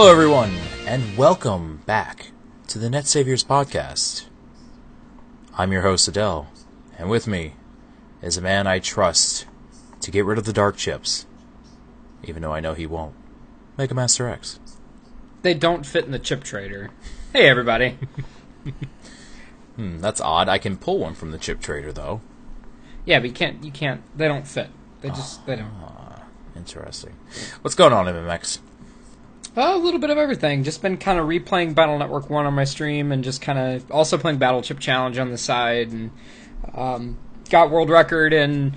Hello, everyone, and welcome back to the Net Saviors podcast. I'm your host, Adell, and with me is a man I trust to get rid of the dark chips, even though I know he won't. Mega Master X. They don't fit in the chip trader. Hey, everybody. Hmm, that's odd. I can pull one from the chip trader, though. yeah, but you can't. You can't. They don't fit. They just. They don't. Ah, interesting. What's going on, MMX? Uh, a little bit of everything. Just been kind of replaying Battle Network One on my stream, and just kind of also playing Battle Chip Challenge on the side, and um, got world record in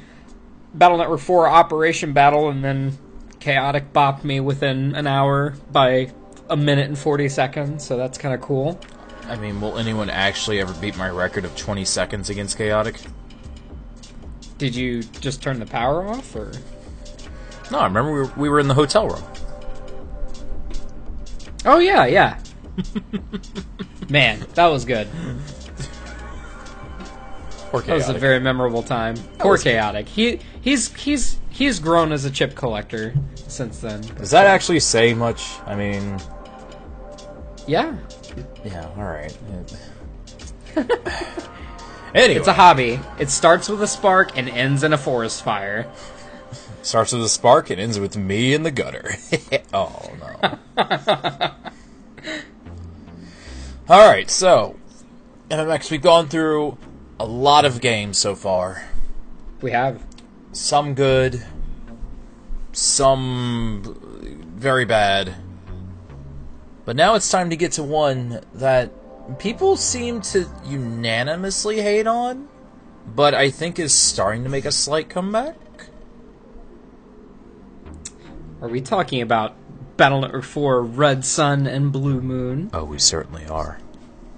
Battle Network Four Operation Battle, and then Chaotic bopped me within an hour by a minute and forty seconds. So that's kind of cool. I mean, will anyone actually ever beat my record of 20 seconds against Chaotic? Did you just turn the power off, or? No, I remember we were, we were in the hotel room. Oh yeah, yeah. Man, that was good. Poor That was a very memorable time. Poor was- chaotic. He he's he's he's grown as a chip collector since then. Does that actually say much? I mean, Yeah, yeah, alright. anyway, it's a hobby. It starts with a spark and ends in a forest fire. Starts with a spark and ends with me in the gutter. oh, no. alright, so, MMX, we've gone through a lot of games so far. We have. Some good, some very bad. But now it's time to get to one that people seem to unanimously hate on, but I think is starting to make a slight comeback. Are we talking about Battle Network 4 Red Sun and Blue Moon? Oh, we certainly are.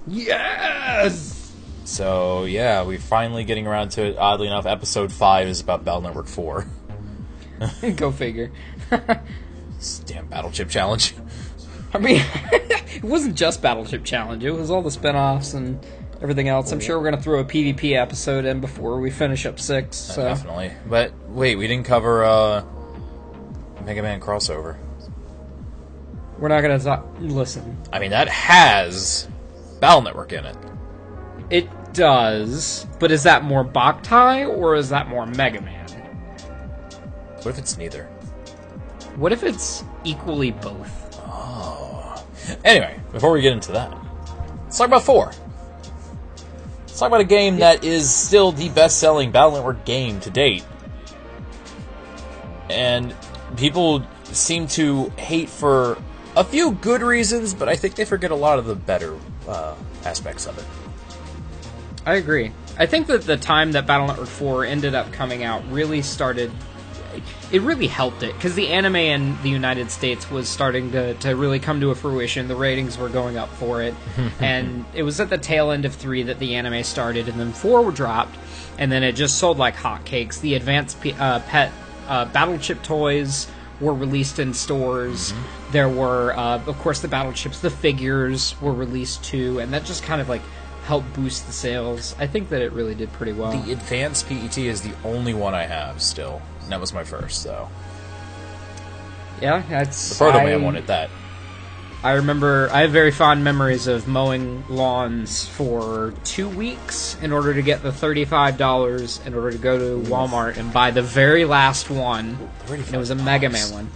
Yes! So, yeah, we're finally getting around to it. Oddly enough, episode 5 is about Battle Network 4. Go figure. Damn Battle Chip Challenge. I mean, it wasn't just Battle Chip Challenge. It was all the spin-offs and everything else. I'm sure we're going to throw a PvP episode in before we finish up 6. So. Definitely. But, wait, we didn't cover, uh, Mega Man crossover. We're not gonna talk. Listen, I mean, that has Battle Network in it. it does, but is that more Boktai or is that more Mega Man? What if it's neither? What if it's equally both? Oh. Anyway, before we get into that, let's talk about four. Let's talk about a game that is still the best-selling Battle Network game to date, and people seem to hate for a few good reasons, but I think they forget a lot of the better uh, aspects of it. I agree. I think that the time that Battle Network 4 ended up coming out really started. It really helped it because the anime in the United States was starting to, to really come to a fruition. The ratings were going up for it, and it was at the tail end of three that the anime started, and then four were dropped, and then it just sold like hotcakes. The advanced P- uh, pet uh, battle chip toys were released in stores. There were, uh, of course, the battle chips. The figures were released too, and that just kind of like helped boost the sales. I think that it really did pretty well. The Advanced PET is the only one I have still. And that was my first, though. yeah, that's The Proto Man I- wanted that. I remember I have very fond memories of mowing lawns for two weeks in order to get the thirty-five dollars in order to go to Walmart and buy the very last one. And it was a Mega Man one.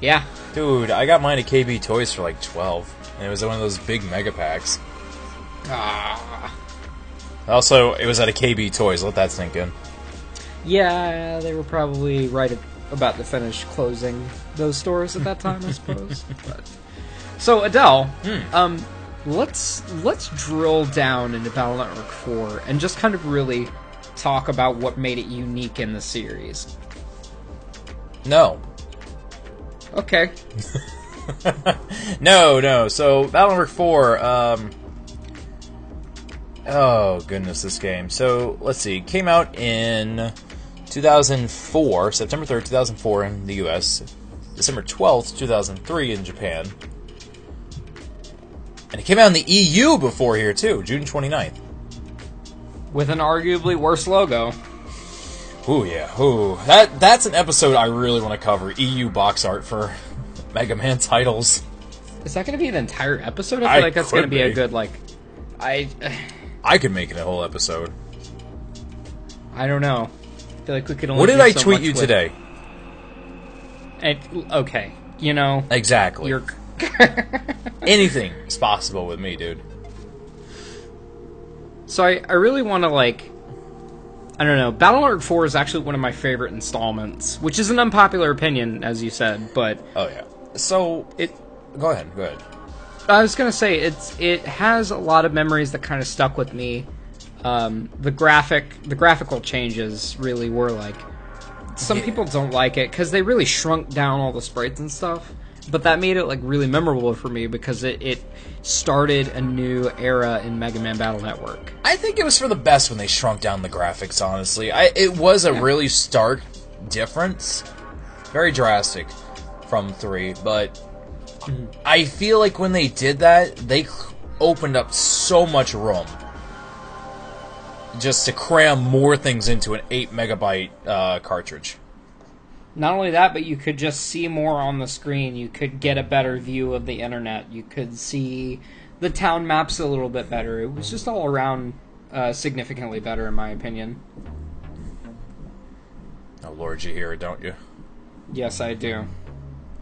Yeah, Dude, I got mine at KB Toys for like 12. And it was one of those big mega packs. ah, Also, it was at a KB Toys. Let that sink in. yeah, they were probably right about to finish closing those stores at that time, I suppose. but, so Adell, um, let's let's drill down into Battle Network Four and just kind of really talk about what made it unique in the series. No. Okay. no, no. So, Battle Network 4, um. Oh, goodness, this game. So, let's see. Came out in 2004, September 3rd, 2004 in the US, December 12th, 2003 in Japan. And it came out in the EU before here, too, June 29th. With an arguably worse logo. Ooh, yeah. Ooh. That, that's an episode I really want to cover. EU box art for Mega Man titles. Is that going to be an entire episode? I feel I like that's going to be, a good like. I I could make it a whole episode. I don't know. I feel like we could only. What did I so tweet you with- today? And, okay, you know Exactly. you're. Anything is possible with me, dude. so I I really want to like. I don't know. Battlelord 4 is actually one of my favorite installments, which is an unpopular opinion, as you said, but Oh yeah. So it go ahead. Go ahead. I was gonna say it's it has a lot of memories that kind of stuck with me. Um, the graphic, the graphical changes really were like. Some Yeah. people don't like it because they really shrunk down all the sprites and stuff. But that made it like really memorable for me because it, it started a new era in Mega Man Battle Network. I think it was for the best when they shrunk down the graphics. Honestly, I it was a really stark difference, very drastic from three. But I feel like when they did that, they opened up so much room just to cram more things into an eight megabyte uh, cartridge. Not only that, but you could just see more on the screen. You could get a better view of the internet. You could see the town maps a little bit better. It was just all around uh, significantly better, in my opinion. Oh Lord, you hear it, don't you? Yes, I do.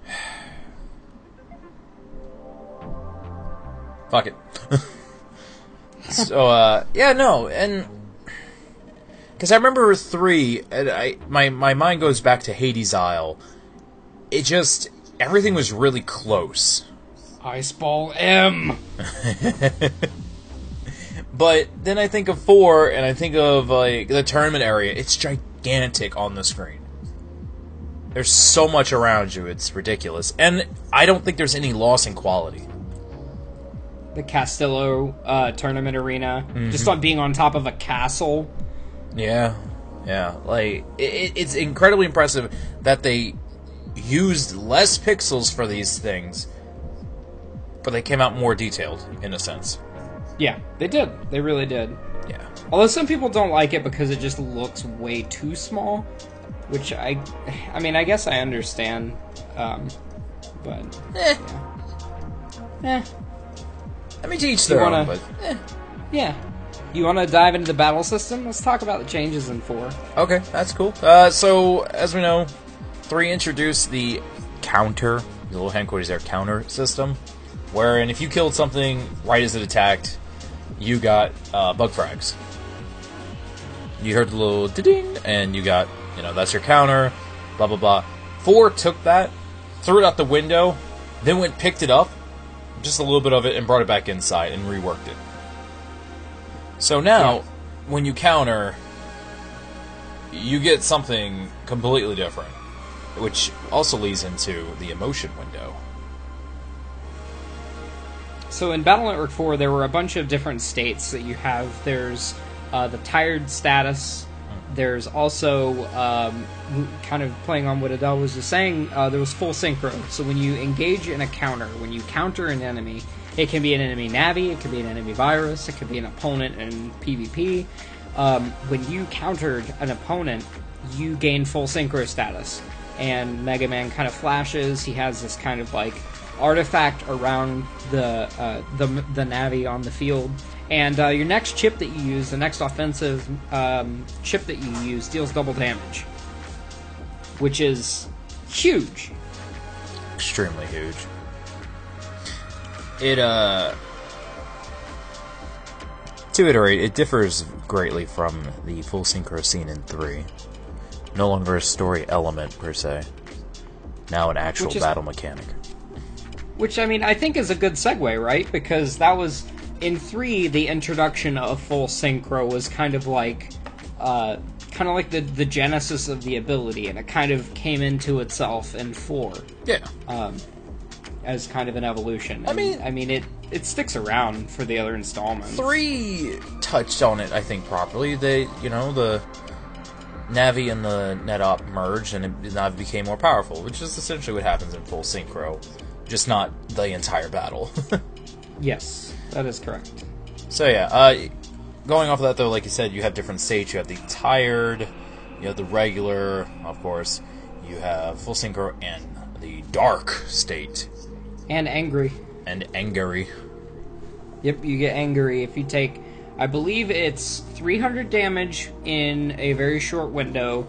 Fuck it. so uh yeah, no, and because I remember three, and I my my mind goes back to Hades Isle. It just everything was really close, Ice Ball M. but then I think of four, and I think of like the tournament area. It's gigantic on the screen. There's so much around you; it's ridiculous, and I don't think there's any loss in quality. The Castillo uh, tournament arena, just on being on top of a castle. Yeah, yeah. Like it, it's incredibly impressive that they used less pixels for these things, but they came out more detailed in a sense. Yeah, they did. They really did. Yeah. Although some people don't like it because it just looks way too small, which I, I mean, I guess I understand. Um, but Eh, eh, I mean, to each their own, wanna- but eh. yeah. You want to dive into the battle system? Let's talk about the changes in four. okay, that's cool. Uh, so as we know, three introduced the counter, the little hand there, counter system, wherein if you killed something right as it attacked, you got uh, bug frags. You heard the little ding, and you got, you know, that's your counter, blah blah blah. Four took that, threw it out the window, then went picked it up, just a little bit of it, and brought it back inside and reworked it. So now, Yeah. when you counter, you get something completely different, which also leads into the emotion window. So in Battle Network 4, there were a bunch of different states that you have. There's uh, the tired status. There's also, um, kind of playing on what Adell was just saying, uh, there was full synchro. So when you engage in a counter, when you counter an enemy, it can be an enemy Navi, it can be an enemy virus, it could be an opponent in PvP. Um, when you countered an opponent, you gain full synchro status. And Mega Man kind of flashes. He has this kind of like artifact around the uh, the the Navi on the field. And uh, your next chip that you use, the next offensive um, chip that you use, deals double damage, which is huge. Extremely huge. It, uh. To iterate, it differs greatly from the full synchro scene in 3. No longer a story element, per se. Now an actual is- battle mechanic. Which I mean, I think is a good segue, right? Because that was in three. The introduction of full synchro was kind of like, uh, kind of like the the genesis of the ability, and it kind of came into itself in four Yeah. um, as kind of an evolution. I mean- I mean, it it sticks around for the other installments. three touched on it, I think, properly. They, you know, the Navi and the NetOp merged, and it, Navi became more powerful, which is essentially what happens in full synchro, just not the entire battle. Yes, that is correct. so yeah, uh, going off of that though, like you said, you have different states. You have the tired, you have the regular, of course. You have full synchro and the dark state. And angry. And angry. Yep, you get angry if you take. I believe it's 300 damage in a very short window,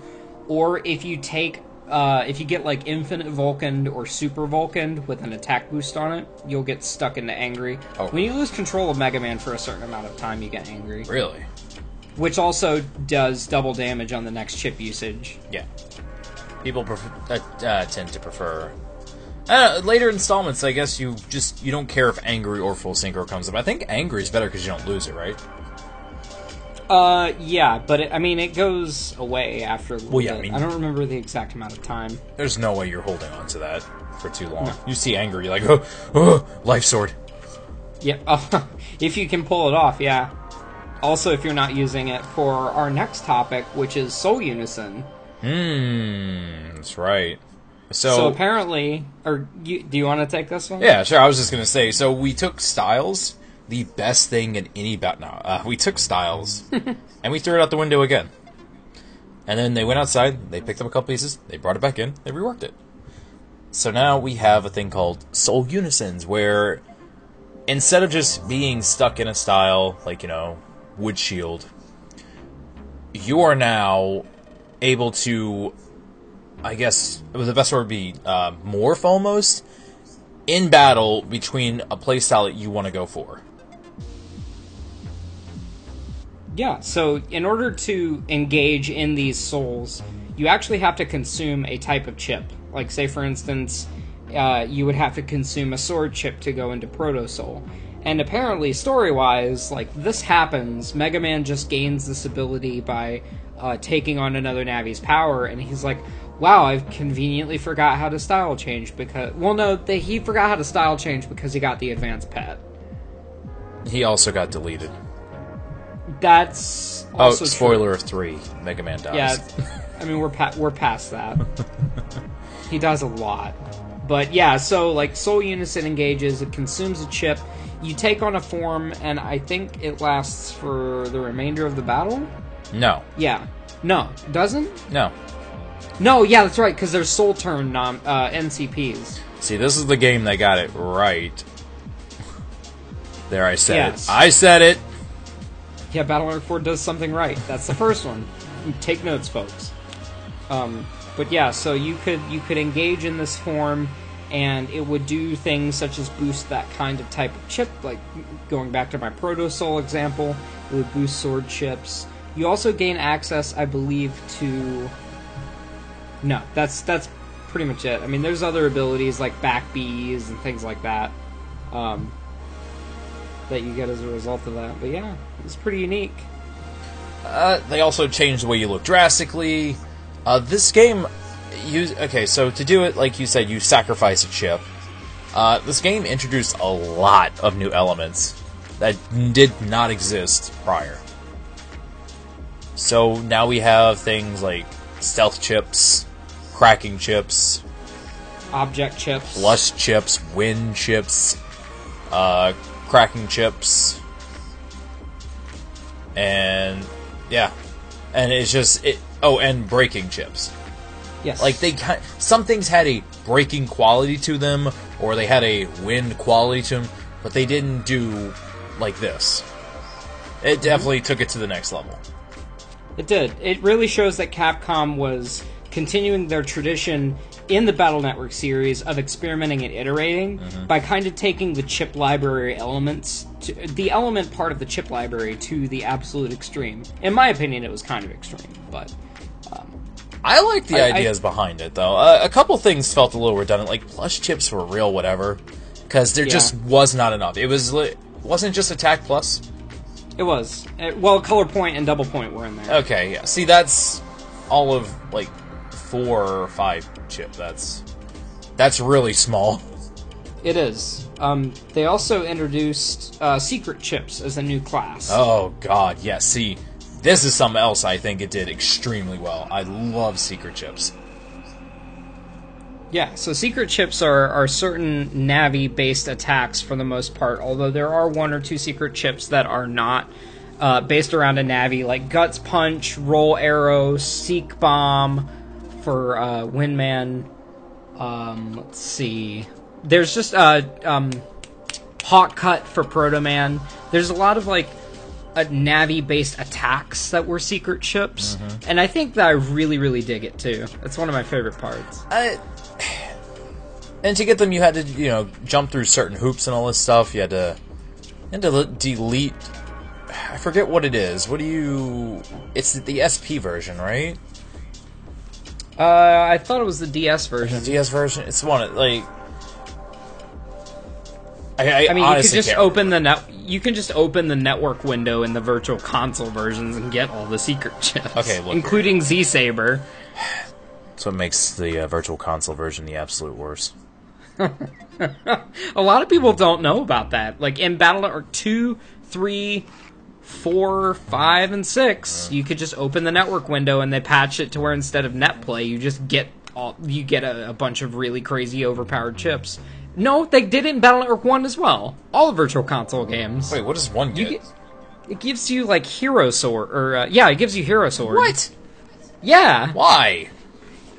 or if you take. Uh, if you get like infinite Vulcaned or super Vulcaned with an attack boost on it, you'll get stuck into angry. Oh. When you lose control of Mega Man for a certain amount of time, you get angry, Really? which also does double damage on the next chip usage. Yeah. People prefer, uh, uh, tend to prefer. Uh, later installments, I guess you just you don't care if angry or full synchro comes up. I think angry is better because you don't lose it, right? Uh, yeah, but it, I mean, it goes away after. A little Well, yeah, I bit. mean- I don't remember the exact amount of time. There's no way you're holding on to that for too long. You see angry, you're like, oh, oh, life sword. Yeah, uh, if you can pull it off, yeah. Also, if you're not using it for our next topic, which is Soul Unison. Hmm, that's right. So, So, apparently, or you, do you want to take this one? yeah, sure. I was just gonna say. So we took Styles, the best thing in any bat. No, uh, we took Styles, and we threw it out the window again. And then they went outside. They picked up a couple pieces. They brought it back in. They reworked it. So now we have a thing called Soul Unisons, where instead of just being stuck in a style like you know Wood Shield, you are now able to, I guess the best word would be uh, morph almost in battle between a playstyle that you want to go for. Yeah, so in order to engage in these souls, you actually have to consume a type of chip. Like, say, for instance, uh, you would have to consume a sword chip to go into Proto Soul. And apparently, story wise, like, this happens. Mega Man just gains this ability by uh, taking on another Navi's power, and he's like, wow, I've conveniently forgot how to style change because. Well, no, they, he forgot how to style change because he got the advanced pet. He also got deleted. That's. Oh, Also true. spoiler of three: Mega Man dies. Yeah, I mean we're pa- we're past that. he does a lot, but yeah. So like Soul Unison engages, it consumes a chip. You take on a form, and I think it lasts for the remainder of the battle. no, Yeah, no, doesn't. no. No, yeah, that's right. Because they're Soul Turn nom- uh, NCPs. See, this is the game that got it right. There, I said Yes. it. I said it. Yeah, Battle 4 does something right. That's the first one. Take notes, folks. Um, but yeah, so you could you could engage in this form, and it would do things such as boost that kind of type of chip. Like going back to my Proto Soul example, it would boost sword chips. You also gain access, I believe, to. No, that's that's pretty much it. I mean, there's other abilities like back bees and things like that. Um, that you get as a result of that. But yeah, it's pretty unique. Uh, they also changed the way you look drastically. Uh, this game, you okay? So to do it, like you said, you sacrifice a chip. Uh, this game introduced a lot of new elements that did not exist prior. So now we have things like stealth chips, cracking chips, Object chips. lust chips, wind chips, uh, cracking chips, and yeah, and it's just it. Oh, and breaking chips. Yes. Like they, some things had a breaking quality to them, or they had a wind quality to them, but they didn't do like this. It definitely took it to the next level. It did. It really shows that Capcom was continuing their tradition in the Battle Network series of experimenting and iterating by kind of taking the chip library elements, to, the element part of the chip library, to the absolute extreme. In my opinion, it was kind of extreme, but I like the I- I- ideas behind it, though. Uh, a couple things felt a little redundant, like plush chips were real, whatever, because there Yeah. just was not enough. It was li- wasn't just attack plus. it was. Uh, well, color point and double point were in there. Okay, yeah. See, that's all of like four or five chip. That's that's really small. It is. Um, they also introduced uh, secret chips as a new class. Oh God, yeah. See, this is something else I think it did extremely well. I love secret chips. Yeah, so secret chips are, are certain Navi based attacks for the most part, although there are one or two secret chips that are not uh, based around a Navi, like Guts Punch, Roll Arrow, Seek Bomb for uh, Windman. Um, let's see. There's just uh, um, Hawk Cut for Proto Man. There's a lot of like a Navi based attacks that were secret chips, and I think that I really really dig it too. That's one of my favorite parts. I, and to get them, you had to, you know, jump through certain hoops and all this stuff. You had to, you had to delete. I forget what it is. What do you? It's the SP version, right? Uh, I thought it was the DS version. The DS version. It's one of, like. I, I, I mean, you could just can't- open the net. You can just open the network window in the virtual console versions and get all the secret chips. Okay, look. including Z Saber. That's what makes the uh, virtual console version the absolute worst. A lot of people don't know about that. Like in Battle Network two, three, four, five, and six, you could just open the network window and they patch it to where instead of net play, you just get all you get a, a bunch of really crazy overpowered chips. No, they did it in Battle Network one as well. All virtual console games. Wait, what does one give get- It gives you like hero sword, or uh, yeah, it gives you hero sword. What? Yeah, Why?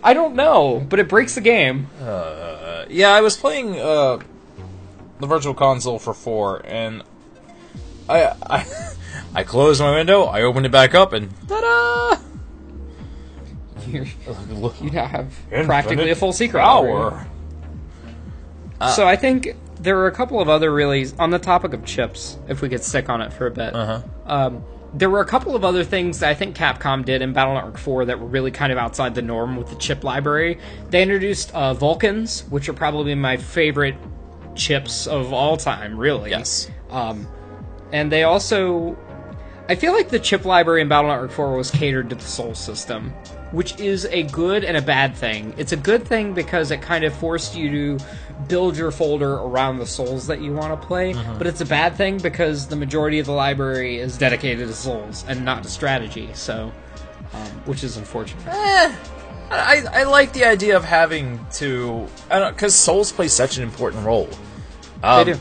I don't know, but it breaks the game. Uh, yeah, I was playing uh, the Virtual Console for four, and I I I closed my window, I opened it back up, and ta-da! You're, you now have practically a full secret library. power. So I think there were a couple of other really on the topic of chips. If we could stick on it for a bit, Uh-huh. um, there were a couple of other things that I think Capcom did in Battle Network 4 that were really kind of outside the norm with the chip library. They introduced uh, Vulcans, which are probably my favorite chips of all time. Really, Yes. Um, and they also, I feel like the chip library in Battle Network 4 was catered to the Soul system, which is a good and a bad thing. It's a good thing because it kind of forced you to build your folder around the Souls that you want to play, but it's a bad thing because the majority of the library is dedicated to Souls and not to strategy. So, um, which is unfortunate. Eh, I, I like the idea of having to, because souls play such an important role. Um, they do.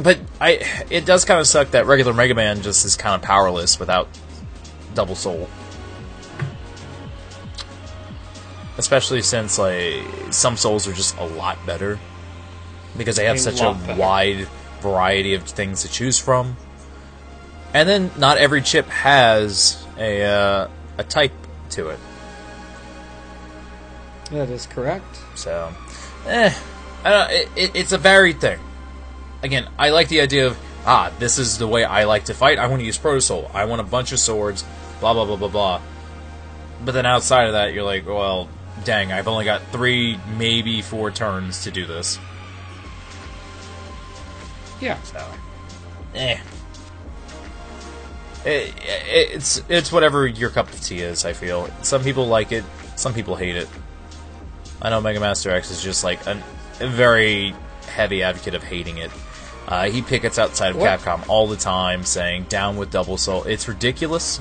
But I, it does kind of suck that regular Mega Man just is kind of powerless without Double Soul. Especially since like some souls are just a lot better because they have A such a better. wide variety of things to choose from. And then not every chip has a uh, a type to it. That is correct. So, eh, I don't, it, it, it's a varied thing. Again, I like the idea of ah, this is the way I like to fight. I want to use Proto Soul. I want a bunch of swords. Blah blah blah blah blah. But then outside of that, you're like, well, dang, I've only got three, maybe four turns to do this. Yeah. So, eh. It, it, it's it's whatever your cup of tea is. I feel some people like it, some people hate it. I know Mega Master X is just like an, a very heavy advocate of hating it. Uh, he pickets outside of What? Capcom all the time, saying "down with Double Soul." It's ridiculous.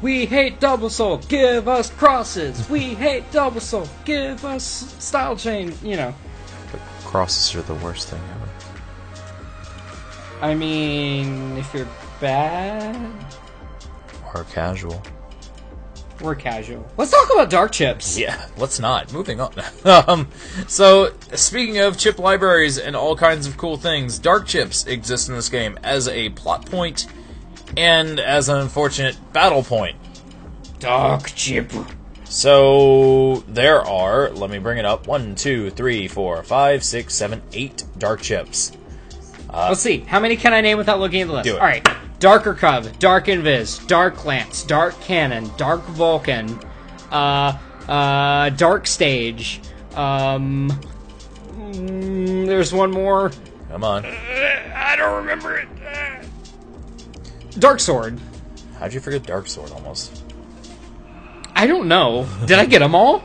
We hate Double Soul, give us crosses. We hate Double Soul, give us style change. You know, Crosses are the worst thing ever. I mean, if you're bad, Or casual. We're casual. Let's talk about dark chips. Yeah, let's not. Moving on. um, so, speaking of chip libraries and all kinds of cool things, dark chips exist in this game as a plot point and as an unfortunate battle point. Dark chip. So, there are, let me bring it up, one, two, three, four, five, six, seven, eight dark chips. Uh, Let's see. How many can I name without looking at the list? Do it. All right. Darker Cub, Dark Invis, Dark Lance, Dark Cannon, Dark Vulcan, uh, uh, Dark Stage. Um, mm, there's one more. Come on. I don't remember it. Dark Sword. How'd you forget Dark Sword almost? I don't know. Did I get them all?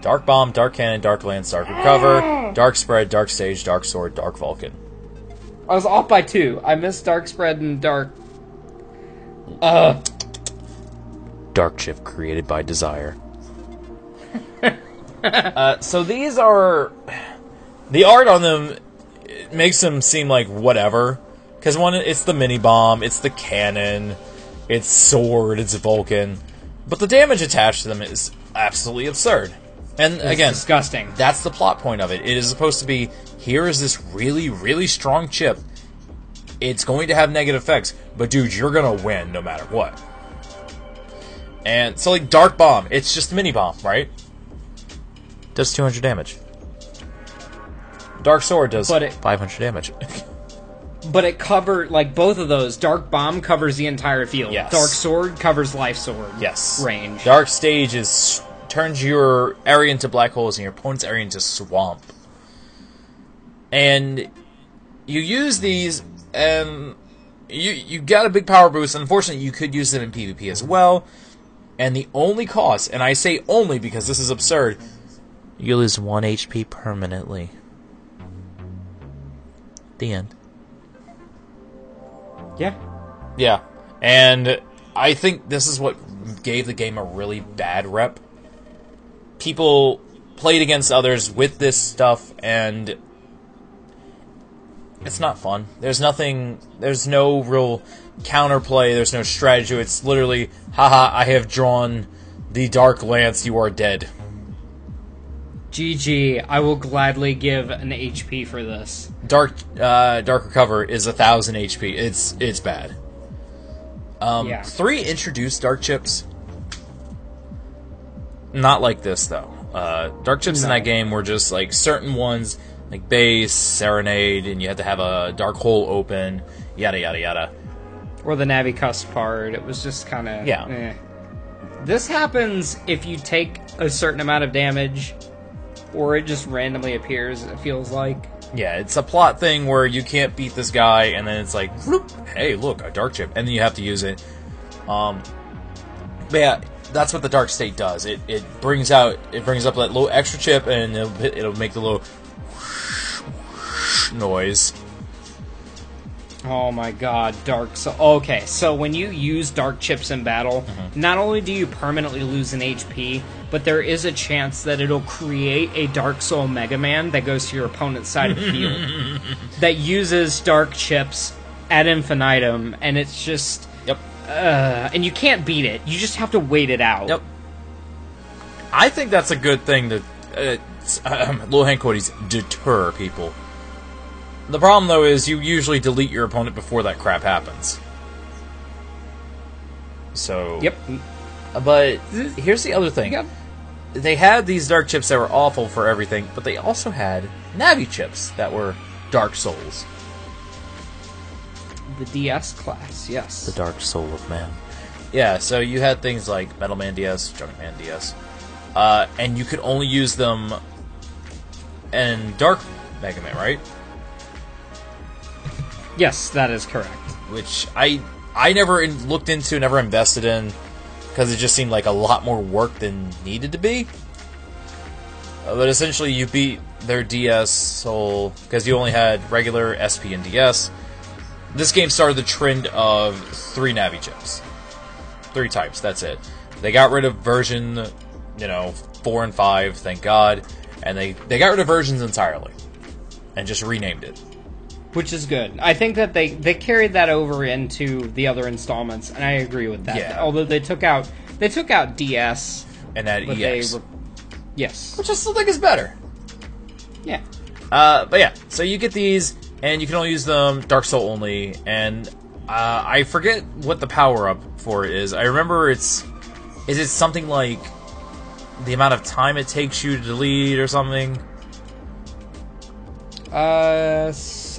Dark Bomb, Dark Cannon, Dark Lance, Dark Recover, Dark Spread, Dark Stage, Dark Sword, Dark Vulcan. I was off by two. I missed Dark Spread and Dark. Uh, Dark chip created by Desire. uh, so these are the art on them it makes them seem like whatever. Because one, it's the mini bomb, it's the cannon, it's sword, it's Vulcan, but the damage attached to them is absolutely absurd. And It's again, disgusting. that's the plot point of it. It is supposed to be here is this really, really strong chip. It's going to have negative effects, but dude, you're gonna win no matter what. And so, like Dark Bomb, it's just a mini bomb, right? Does 200 damage. Dark Sword does But it- 500 damage. But it covered like both of those. Dark Bomb covers the entire field. Yes. Dark Sword covers Life Sword. yes. Range. Dark Stage is turns your area into black holes and your opponent's area into swamp. And you use these, and you you got a big power boost. Unfortunately, you could use them in PvP as well. And the only cost, and I say only because this is absurd, you lose one HP permanently. The end. Yeah. Yeah, and I think this is what gave the game a really bad rep. People played against others with this stuff, and it's not fun. There's nothing. There's no real counterplay. There's no strategy. It's literally, haha! I have drawn the dark lance. You are dead. GG. I will gladly give an HP for this. Dark uh, Dark Recover is a thousand HP. It's it's bad. Um, Yeah. Three introduced dark chips. Not like this though. Uh, dark chips in that game were just like certain ones, like Bass, serenade, and you had to have a dark hole open. Yada yada yada. Or the Navi Cust part. It was just kind of. Yeah. Eh. This happens if you take a certain amount of damage, or it just randomly appears, it feels like. Yeah, it's a plot thing where you can't beat this guy, and then it's like, whoop, hey, look, a dark chip, and then you have to use it. Um, but yeah, that's what the dark state does. It it brings out, it brings up that little extra chip, and it'll, it'll make the little noise. Oh my god, Dark Soul. Okay, so when you use Dark Chips in battle, not only do you permanently lose an HP, but there is a chance that it'll create a Dark Soul Mega Man that goes to your opponent's side of the field that uses Dark Chips ad infinitum, and it's just. Yep. Uh, and you can't beat it. You just have to wait it out. Yep. I think that's a good thing to, uh, s- um, little hand quotes, deter people. The problem, though, is you usually delete your opponent before that crap happens. So. Yep. But here's the other thing. Yep. They had these dark chips that were awful for everything, but they also had Navi chips that were Dark Souls. The DS class, yes. The Dark Soul of Man. Yeah, so you had things like Metal Man DS, Junk Man DS, uh, and you could only use them in Dark Mega Man, right? Yes, that is correct. Which I I never in, looked into, never invested in, because it just seemed like a lot more work than needed to be. Uh, but essentially, you beat their DS Soul because you only had regular SP and DS. This game started the trend of three Navi chips, three types. That's it. They got rid of version, you know, four and five. Thank God, and they they got rid of versions entirely, and just renamed it. Which is good. I think that they they carried that over into the other installments, and I agree with that. Yeah. Although they took out they took out DS, And that EX, they re- yes, which I still think is better. yeah. Uh, but yeah, so you get these, and you can only use them Dark Soul only, and uh, I forget what the power up for it is. I remember it's is it something like the amount of time it takes you to delete or something. Uh,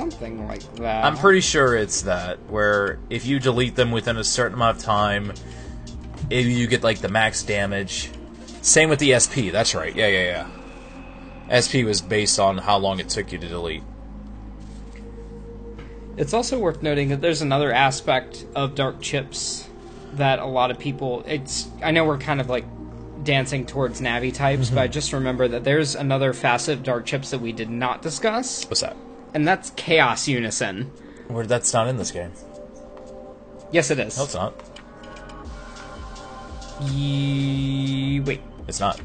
something like that. I'm pretty sure it's that where if you delete them within a certain amount of time, if you get like the max damage. Same with the SP. That's right. Yeah, yeah, yeah. SP was based on how long it took you to delete. It's also worth noting that there's another aspect of Dark Chips that a lot of people. It's I know we're kind of like dancing towards Navi types, but mm-hmm. I just remember that there's another facet of Dark Chips that we did not discuss, What's that? And that's Chaos Unison. Where that's not in this game. Yes, it is. No, it's not. Ye- wait. It's not.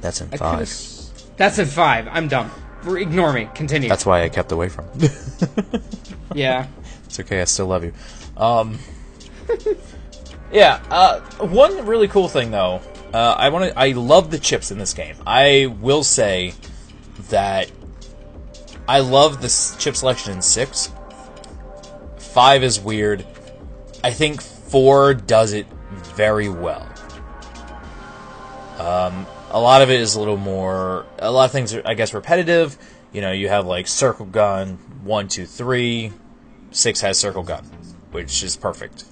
That's in I five. could've- That's in five. I'm dumb. R- Ignore me. Continue. That's why I kept away from. it. yeah. it's okay. I still love you. Um. yeah. Uh, one really cool thing though Uh, I want to. I love the chips in this game. I will say that I love the chip selection in six. Five is weird. I think four does it very well. Um, a lot of it is a little more. A lot of things are, I guess, repetitive. You know, you have like circle gun, one, two, three. Six has circle gun, which is perfect.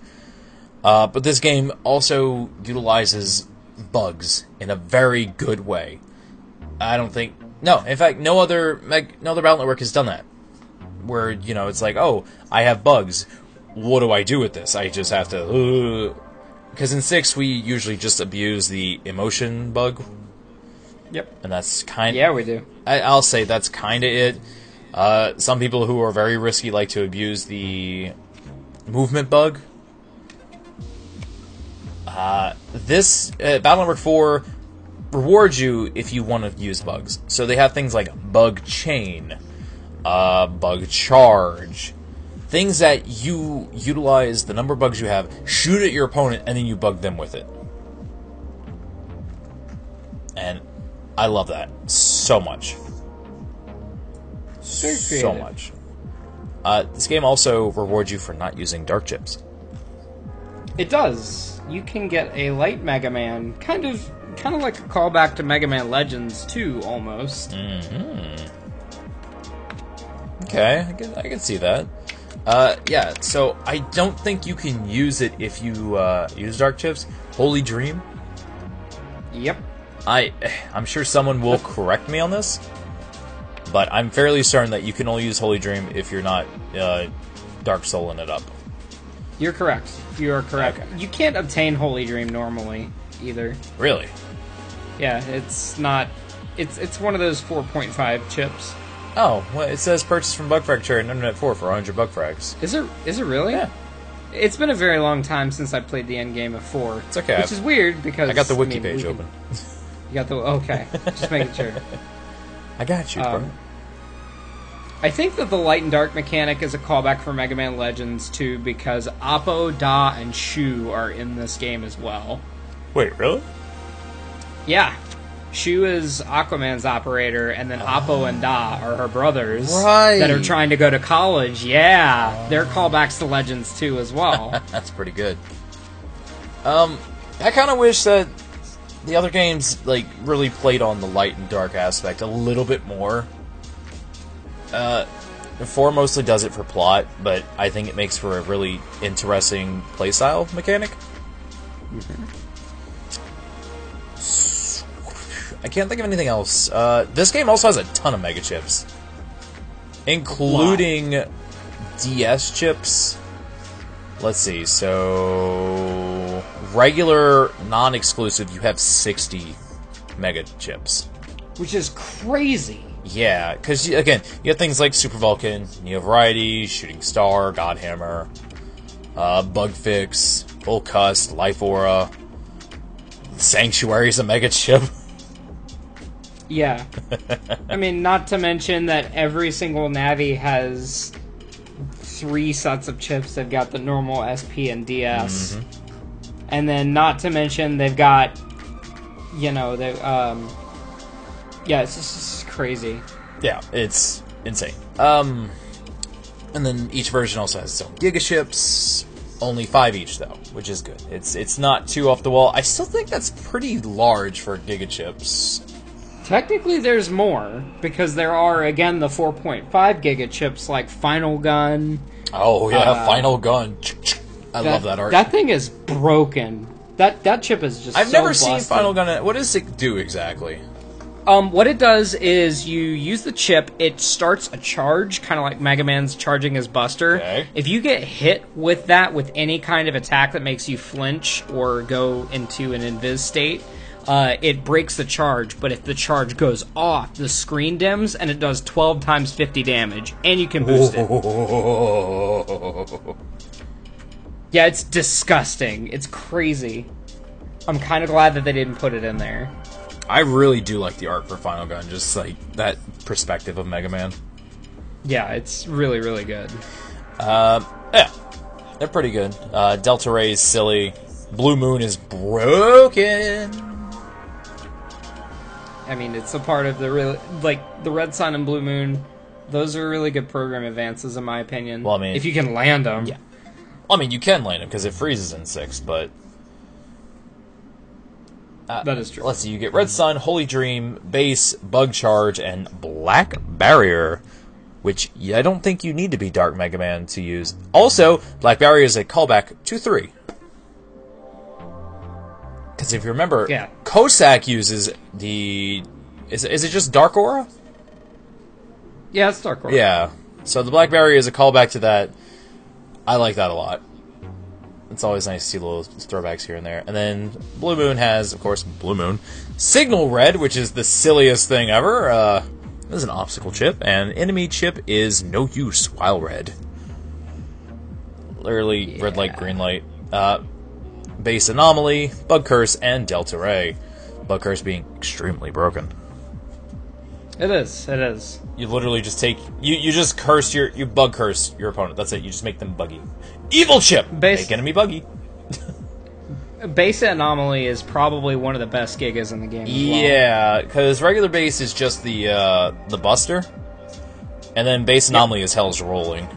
Uh, but this game also utilizes bugs in a very good way. I don't think no, in fact, no other Meg, no other Battle Network has done that. Where you know it's like, oh, I have bugs. What do I do with this? I just have to. Because in six we usually just abuse the emotion bug, Yep. and that's kind. Yeah, we do. I, I'll say that's kind of it. Uh, some people who are very risky like to abuse the movement bug. Uh, this uh, Battle Network 4 rewards you if you want to use bugs. So they have things like bug chain, uh, bug charge, things that you utilize the number of bugs you have, shoot at your opponent, and then you bug them with it. And I love that so much so much. Uh, this game also rewards you for not using dark chips. It does. You can get a light Mega Man, kind of, kind of like a callback to Mega Man Legends 2, almost. Okay, I can, I can see that. Uh, yeah, so I don't think you can use it if you uh, use dark chips. Holy Dream. Yep. I, I'm sure someone will correct me on this, but I'm fairly certain that you can only use Holy Dream if you're not uh, Dark Souling it up. You're correct. You are correct. Okay. You can't obtain Holy Dream normally either. Really? Yeah, it's not. It's it's one of those 4.5 chips. Oh, well, it says purchase from Bugfrag Cherry and Internet 4 for 100 Bugfrags. Is it? Is it really? Yeah. It's been a very long time since I played the end game of four. It's okay. Which is weird because I got the wiki mean, we page can- open. You got the okay. Just making sure. I got you, Um, bro. I think that the light and dark mechanic is a callback for Mega Man Legends 2 because Appo, Dah, and Shu are in this game as well. Wait, really? Yeah. Shu is Aquaman's operator, and then Appo and Dah are her brothers Right. that are trying to go to college. Yeah, they're callbacks to Legends 2, as well. That's pretty good. Um, I kind of wish that the other games like really played on the light and dark aspect a little bit more. Uh, four mostly does it for plot, but I think it makes for a really interesting playstyle mechanic. I can't think of anything else. Uh, this game also has a ton of mega chips, including DS chips. Let's see. So regular, non-exclusive, you have sixty mega chips. which is crazy. Yeah, because again, you have things like Super Vulcan, Neo Variety, Shooting Star, Godhammer, uh, Bug Fix, Full Cust, Life Aura, Sanctuary is a mega chip. Yeah. I mean, not to mention that every single Navi has three sets of chips. They've got the normal SP and DS. And then, not to mention, they've got, you know, they, um, yeah, it's just, it's just crazy. Yeah, it's insane. Um, and then each version also has its own Giga chips. Only five each though, which is good. It's it's not too off the wall. I still think that's pretty large for Giga chips. Technically, there's more because there are again the 4.5 giga chips like Final Gun. Oh yeah, Uh, Final Gun. I love that art. That thing is broken. That that chip is just. I've so never seen. Final Gun. What does it do exactly? Um, what it does is you use the chip. It starts a charge, kind of like Mega Man's charging his Buster. Okay. If you get hit with that with any kind of attack that makes you flinch or go into an invis state, uh, it breaks the charge. But if the charge goes off, the screen dims and it does 12 times 50 damage, and you can boost it. Yeah, it's disgusting. It's crazy. I'm kind of glad that they didn't put it in there. I really do like the art for Final Gun, just like that perspective of Mega Man. Yeah, it's really, really good. Um, yeah, they're pretty good. Uh, Delta Ray is silly. Blue Moon is broken. I mean, it's a part of the real like the Red Sun and Blue Moon. Those are really good program advances, in my opinion. Well, I mean- if you can land them, Yeah. I mean, you can land them because it freezes in six, but uh, that is true. let's see. You get Red Sun, Holy Dream, Bass, Bug Charge, and Black Barrier, which I don't think you need to be Dark Mega Man to use. Also, Black Barrier is a callback to three. Because if you remember, Yeah. Cossack uses the. Is, is it just Dark Aura? Yeah, it's Dark Aura. Yeah. So the Black Barrier is a callback to that. I like that a lot. It's always nice to see little throwbacks here and there. And then Blue Moon has, of course, Blue Moon. Signal Red, which is the silliest thing ever. Uh, this is an obstacle chip, and enemy chip is no use while red. Literally red light, green light. Uh, Bass Anomaly, Bug Curse, and Delta Ray. Bug Curse being extremely broken. It is. It is. You literally just take you you just curse your you bug curse your opponent. That's it. You just make them buggy. Evil chip. Bass- Make enemy buggy. Bass Anomaly is probably one of the best Gigas in the game. Yeah, because regular Bass is just the uh, the buster, and then Bass anomaly is Hell's rolling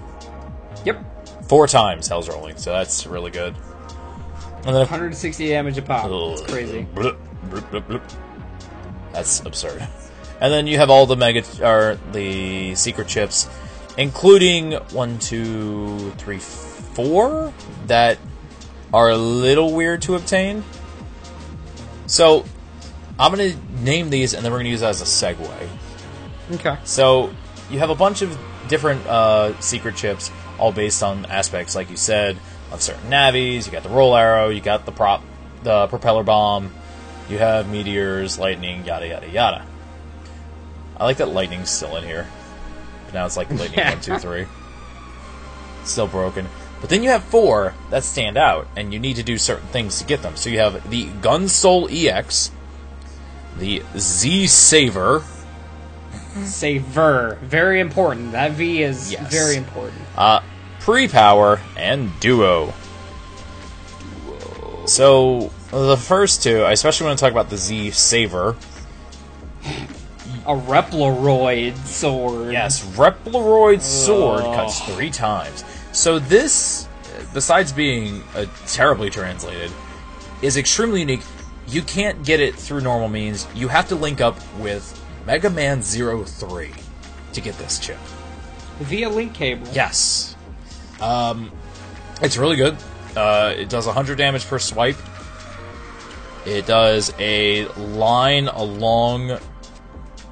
Yep. four times. Hell's rolling, so that's really good. And then 160 damage a pop. It's crazy. Bloop, bloop, bloop. That's absurd. And then you have all the mega or the secret chips, including one, two, three, four that are a little weird to obtain. So I'm gonna name these, and then we're gonna use that as a segue. Okay. So you have a bunch of different uh, secret chips, all based on aspects, like you said, of certain navies. You got the roll arrow, you got the prop, the propeller bomb, you have meteors, lightning, yada yada yada. I like that lightning's still in here. But now it's like lightning Yeah. one, two, three. Still broken. But then you have four that stand out, and you need to do certain things to get them. So you have the Gun Soul EX, the Z Saver, Saver. Very important. That V is Yes. very important. Uh, pre-power and duo. So the first two, I especially want to talk about the Z Saver. A Reploroid sword. Yes, Reploroid sword Ugh. cuts three times. So this, besides being uh, terribly translated, is extremely unique. You can't get it through normal means. You have to link up with Mega Man Zero Three to get this chip. Via link cable. Yes. Um, it's really good. Uh, it does 100 damage per swipe. It does a line along.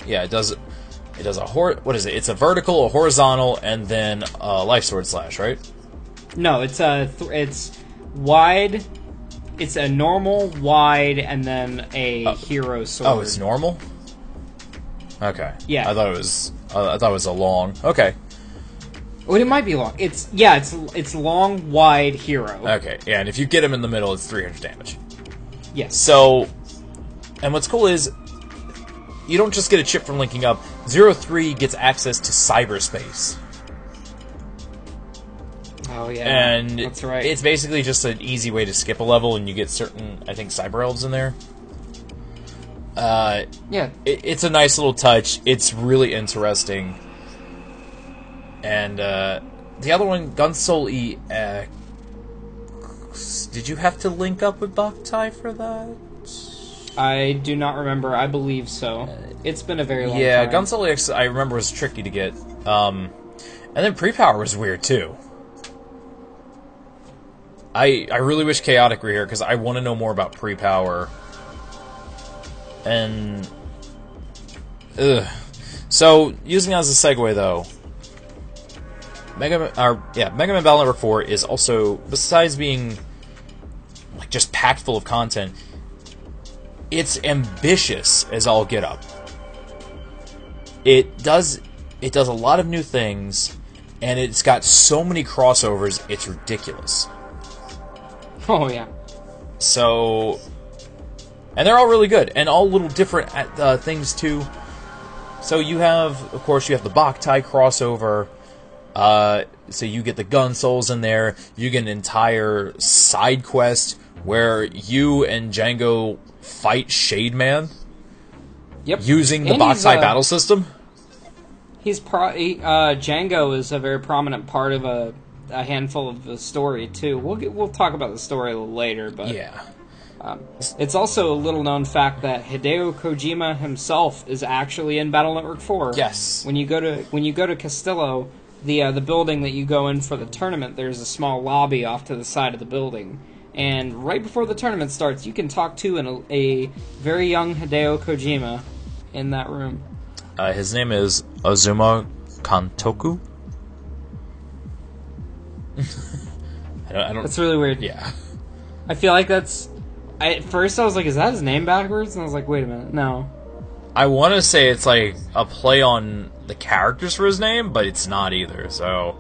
Yeah, it does. It does a hor. What is it? It's a vertical, a horizontal, and then a life sword slash, right? No, it's a th- it's wide. It's a normal wide and then a hero sword. Oh, it's normal. Okay. Yeah. I thought it was. I thought it was a long. Okay. Oh, it might be long. It's yeah. It's it's long, wide hero. Okay. Yeah, and if you get him in the middle, it's 300 damage. yes. So, and what's cool is you don't just get a chip from linking up. Zero Three gets access to cyberspace, Oh yeah. and that's right. it's basically just an easy way to skip a level, and you get certain, I think, cyber elves in there. Uh, yeah. it, it's a nice little touch. It's really interesting, and uh, the other one, Gunsoul E. Uh, did you have to link up with Boktai for that? I do not remember. I believe so. It's been a very long time. Yeah, time. Gunsoul X I remember was tricky to get. Um, and then pre-power was weird too. I I really wish Chaotic were here because I want to know more about pre-power. And ugh. So using that as a segue though, Mega Man, or yeah, Mega Man Battle Network Four is also besides being like just packed full of content, it's ambitious as all get up. It does it does a lot of new things and it's got so many crossovers it's ridiculous. Oh yeah. so and they're all really good and all little different uh, things too. So you have of course you have the Boktai crossover uh, so you get the gun souls in there you get an entire side quest where you and Django fight Shade Man Yep. using the And box uh, battle system. He's pro. He, uh, Django is a very prominent part of a, a handful of the story too. We'll get, we'll talk about the story a little later, but Yeah. um, it's also a little known fact that Hideo Kojima himself is actually in Battle Network Four. Yes. When you go to when you go to Castillo, the uh, the building that you go in for the tournament, there's a small lobby off to the side of the building. And right before the tournament starts, you can talk to an, a very young Hideo Kojima in that room. Uh, his name is Azuma Kantoku. I don't. I don't That's really weird. yeah. I feel like that's. I, at first, I was like, "Is that his name backwards?" And I was like, "Wait a minute, no." I want to say it's like a play on the characters for his name, but it's not either. So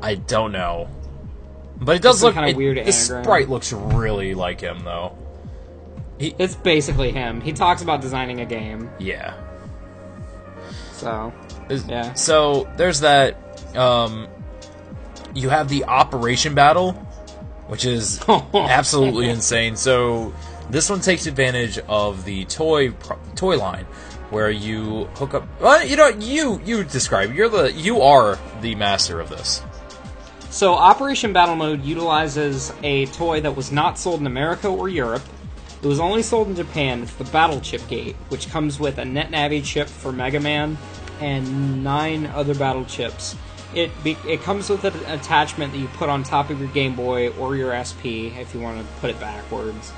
I don't know. But it does It's look kinda weird The sprite looks really like him, though. He, it's basically him. He talks about designing a game, Yeah. so Yeah. So there's that. Um, you have the operation battle, which is absolutely insane. So this one takes advantage of the toy pro- toy line, where you hook up. Well, you know, you you describe. You're the you are the master of this. So, Operation Battle Mode utilizes a toy that was not sold in America or Europe. It was only sold in Japan. It's the Battle Chip Gate, which comes with a NetNavi chip for Mega Man and nine other battle chips. It be, it comes with an attachment that you put on top of your Game Boy or your SP if you want to put it backwards,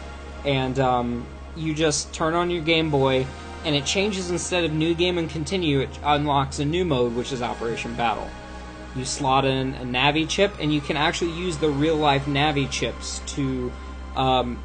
and um, you just turn on your Game Boy, and it changes instead of New Game and Continue. It unlocks a new mode, which is Operation Battle you slot in a Navi chip, and you can actually use the real life Navi chips to. Um,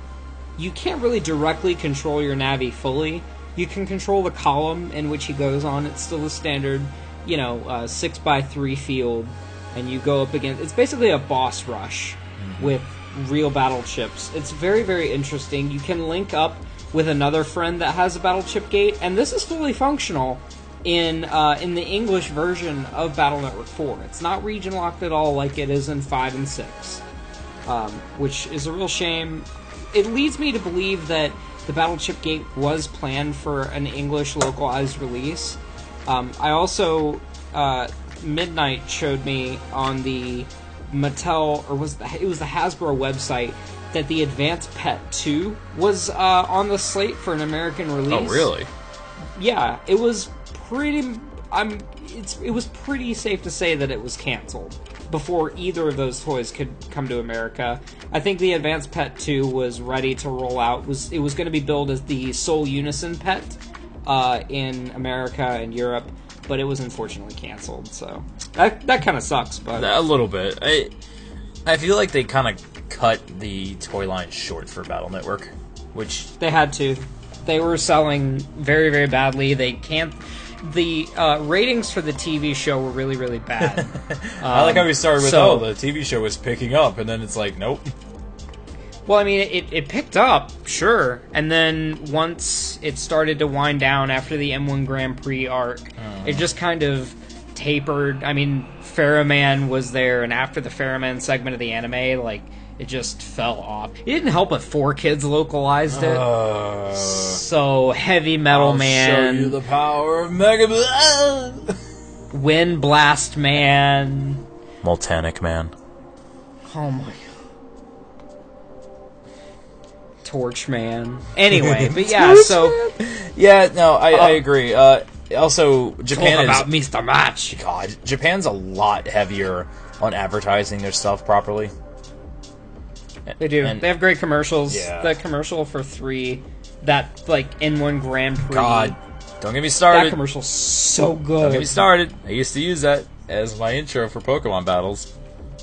you can't really directly control your Navi fully. You can control the column in which he goes on. It's still a standard, you know, uh, six by three field, and you go up against. It's basically a boss rush with real battle chips. It's very very interesting. You can link up with another friend that has a battle chip gate, and this is fully functional in uh, in the English version of Battle Network 4. It's not region locked at all like it is in 5 and 6, um, which is a real shame. It leads me to believe that the Battle Chip Gate was planned for an English localized release. Um, I also uh, Midnight showed me on the Mattel or was it was the Hasbro website that the Advanced Pet 2 was uh, on the slate for an American release Oh, really? yeah, it was pretty. I'm. It's. It was pretty safe to say that it was canceled before either of those toys could come to America. I think the Advanced Pet Two was ready to roll out. Was it was going to be billed as the sole Unison Pet uh, in America and Europe, but it was unfortunately canceled. So that that kind of sucks. But A little bit. I I feel like they kind of cut the toy line short for Battle Network, which They had to. They were selling very, very badly. They can't. The uh, ratings for the TV show were really, really bad. I like how we started with so- oh the TV show was picking up, and then it's like nope. well, I mean, it, it picked up, sure, and then once it started to wind down after the N1 Grand Prix arc, it just kind of tapered. I mean, Pharaohman was there, and after the Pharaohman segment of the anime, like it just fell off. It didn't help if Four Kids localized it. Uh, so heavy metal I'll man. show you the power of Mega Man. Wind Blast Man. Multanic Man. Oh my god. Torch Man. Anyway, but yeah, so Yeah, no, I, I Uh, agree. Uh, also, talk Japan is about Mr. Match. God. Japan's a lot heavier on advertising their stuff properly. They do. And- they have great commercials. Yeah. The commercial for three, that like N1 Grand Prix. God, don't get me started. that commercial's so good. Don't get me started. I used to use that as my intro for Pokemon battles.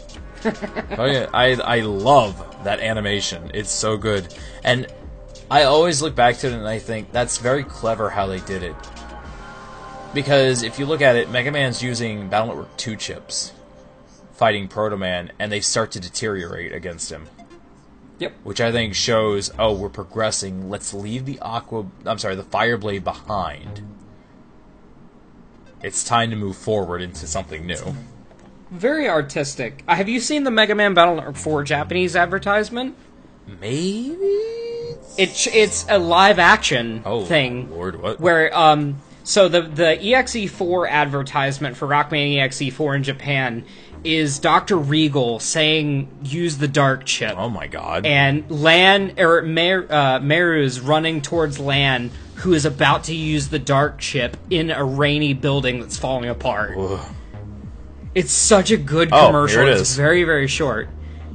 oh yeah, I I love that animation. It's so good, and I always look back to it and I think that's very clever how they did it. Because if you look at it, Mega Man's using Battle Network 2 chips, fighting Proto Man, and they start to deteriorate against him. Yep. Which I think shows, oh, we're progressing. Let's leave the Aqua. I'm sorry, the Fire Blade behind. It's time to move forward into something new. Very artistic. Uh, have you seen the Mega Man Battle Network 4 Japanese advertisement? Maybe It it's a live action Oh, thing Lord, what? where um so the the EXE4 advertisement for Rockman EXE4 in Japan is Dr. Regal saying use the dark chip. Oh my god. and Lan or Mer, uh, Meru is running towards Lan, who is about to use the dark chip in a rainy building that's falling apart. Ugh. It's such a good Oh, commercial. it it's is. very very short.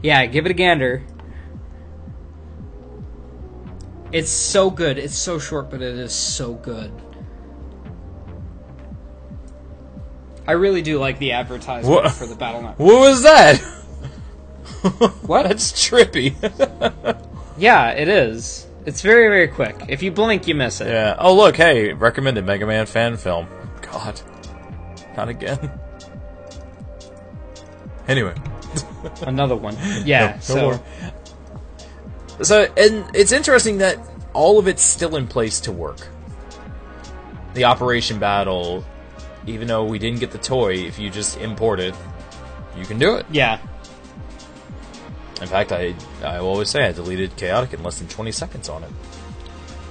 Yeah, give it a gander. It's so good. It's so short, but it is so good. I really do like the advertisement What? for the Battle Network. What was that? What? That's trippy. Yeah, it is. It's very very quick. If you blink, you miss it. yeah. Oh look, hey, recommended Mega Man fan film. God. Not again. Anyway. Another one. Yeah. No- so more. So, and it's interesting that all of it's still in place to work. The Operation Battle, even though we didn't get the toy, if you just import it, you can do it. yeah. In fact, I I always say I deleted Chaotic in less than 20 seconds on it.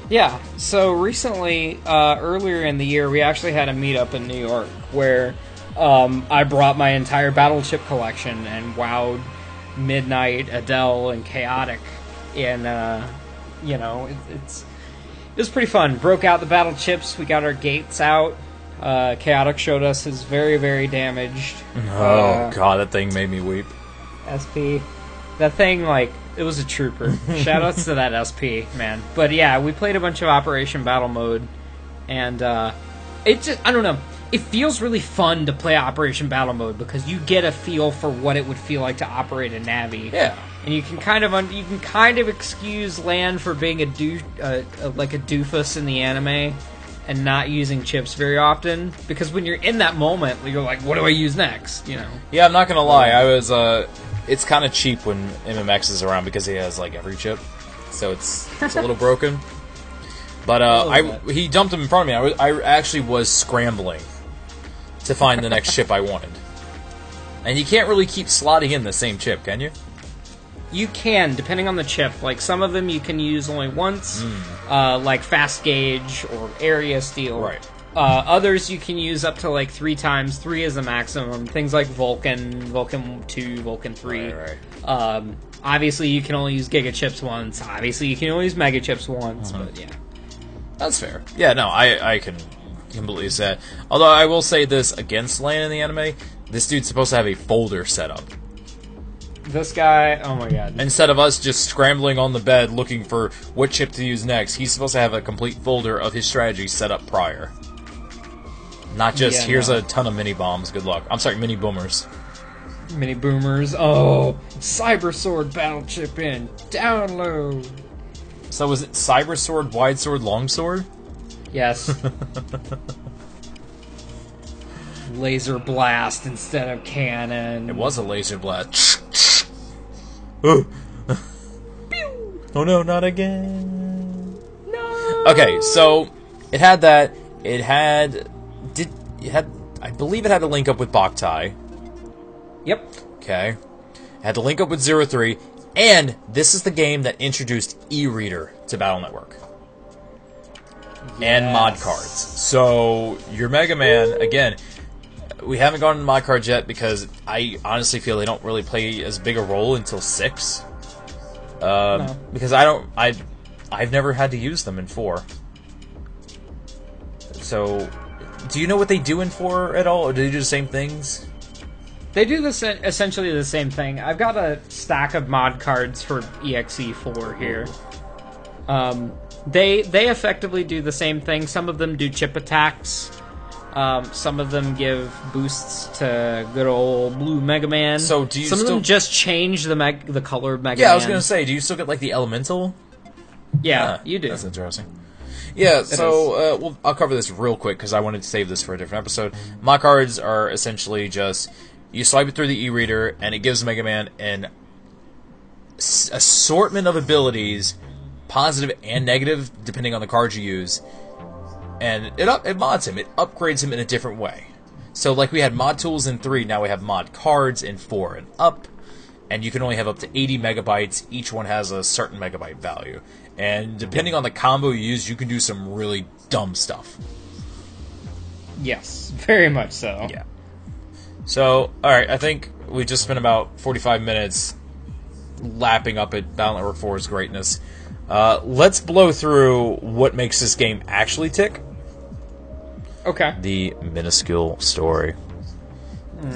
Yeah, so recently, uh, earlier in the year, we actually had a meetup in New York where um, I brought my entire Battle Chip collection and wowed Midnight, Adell, and Chaotic. And, uh, you know, it, it's it was pretty fun. Broke out the battle chips, we got our gates out. Uh, Chaotic showed us his very, very damaged Oh uh, god, that thing made me weep. SP. That thing, like, it was a trooper. Shoutouts to that SP, man. But yeah, we played a bunch of Operation Battle Mode, and uh, it just, I don't know. It feels really fun to play Operation Battle Mode because you get a feel for what it would feel like to operate a Navi. Yeah. And you can kind of un- you can kind of excuse Lan for being a doo- uh, uh, like a doofus in the anime and not using chips very often because when you're in that moment, you're like, what do I use next? You know. Yeah, I'm not gonna lie. I was. uh It's kind of cheap when MMX is around because he has like every chip, so it's it's a little broken. But uh, I he dumped him in front of me. I, was, I actually was scrambling to find the next chip I wanted, and you can't really keep slotting in the same chip, can you? You can, depending on the chip. Like some of them, you can use only once, uh, like fast gauge or area steal. Right. Uh, others you can use up to like three times. Three is the maximum. Things like Vulcan, Vulcan Two, Vulcan Three. Right, Um, obviously, you can only use Giga chips once. Obviously, you can only use Mega chips once. Uh-huh. But yeah, That's fair. Yeah, no, I I can completely say. that. Although I will say this against Lane in the anime, this dude's supposed to have a folder set up. This guy. Oh my god. Instead of us just scrambling on the bed looking for what chip to use next, he's supposed to have a complete folder of his strategy set up prior. Not just Yeah, here's no. a ton of mini bombs. Good luck. I'm sorry, mini boomers. Mini boomers. Oh, Cyber Sword battle chip in. Download. So was it cyber sword, wide sword, long sword? Yes. Laser blast instead of cannon. It was a laser blast. Oh no, not again. No. Okay, so it had that. It had did it had I believe it had to link up with Boktai. Yep. Okay. It had to link up with Zero Three, and this is the game that introduced e-reader to Battle Network and mod cards. So your Mega Man again. We haven't gone to mod cards yet because I honestly feel they don't really play as big a role until six. Um, No. Because I don't, I, I've never had to use them in four. So, do you know what they do in four at all, or do they do the same things? They do this essentially the same thing. I've got a stack of mod cards for EXE4 here. Um, they they effectively do the same thing. Some of them do chip attacks. Um, some of them give boosts to good old blue Mega Man. So do you some of them just change the meg- the color of Mega Yeah, Man? I was gonna say, do you still get like the elemental? Yeah, Ah, you do. That's interesting. Yeah, so uh, well, I'll cover this real quick because I wanted to save this for a different episode. My cards are essentially just you swipe it through the e-reader and it gives Mega Man an assortment of abilities, positive and negative, depending on the cards you use, and it up it mods him. It upgrades him in a different way. So like we had mod tools in three, now we have mod cards in four and up. and you can only have up to 80 megabytes. Each one has a certain megabyte value. And depending on the combo you use, you can do some really dumb stuff. Yes, very much so. Yeah. So, alright, I think we just spent about 45 minutes lapping up at Battle Network 4's greatness. Uh, let's blow through what makes this game actually tick Okay. the minuscule story.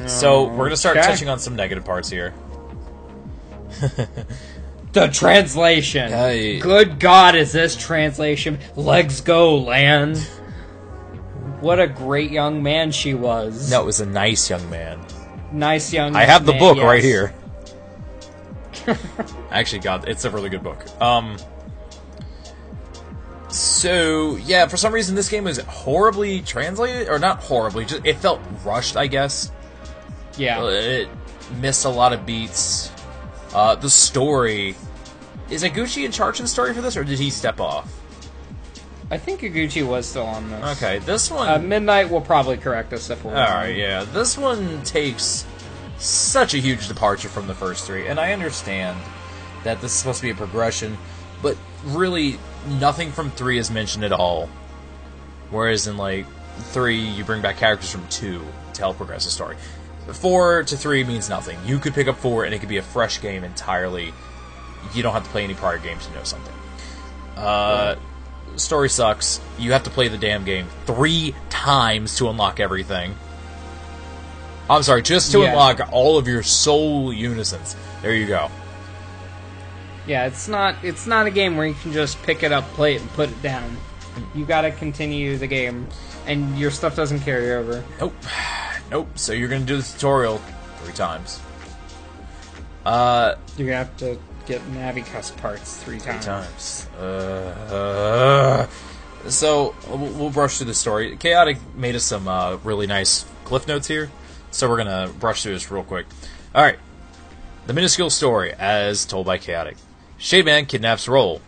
So, we're going to start Okay. touching on some negative parts here. The translation. Hey. Good God, is this translation? Legs go, land. What a great young man she was. No, it was a nice young man. Nice young I have the book yes. right here. Actually, God, it's a really good book. Um, so yeah, for some reason this game was horribly translated, or not horribly, just it felt rushed, I guess. Yeah. It missed a lot of beats. Uh, the story is Iguchi in charge of the story for this, or did he step off? I think Iguchi was still on this. Okay, this one. Uh, Midnight will probably correct us if we're All right, yeah. This one takes such a huge departure from the first three, and I understand that this is supposed to be a progression, but really nothing from three is mentioned at all. Whereas in like three, you bring back characters from two to help progress the story. Four to three means nothing. You could pick up four, and it could be a fresh game entirely. You don't have to play any prior games to know something. Uh, story sucks. You have to play the damn game three times to unlock everything. I'm sorry, just to Yeah. unlock all of your soul unisons. There you go. Yeah, it's not it's not a game where you can just pick it up, play it, and put it down. You gotta continue the game, and your stuff doesn't carry over. Nope. Nope. So you're gonna do the tutorial three times. Uh, You're gonna have to get NaviCust parts three times. times. Uh, uh, so we'll, we'll brush through the story. Chaotic made us some uh, really nice cliff notes here, so we're gonna brush through this real quick. All right. The minuscule story, as told by Chaotic. Shademan kidnaps Roll.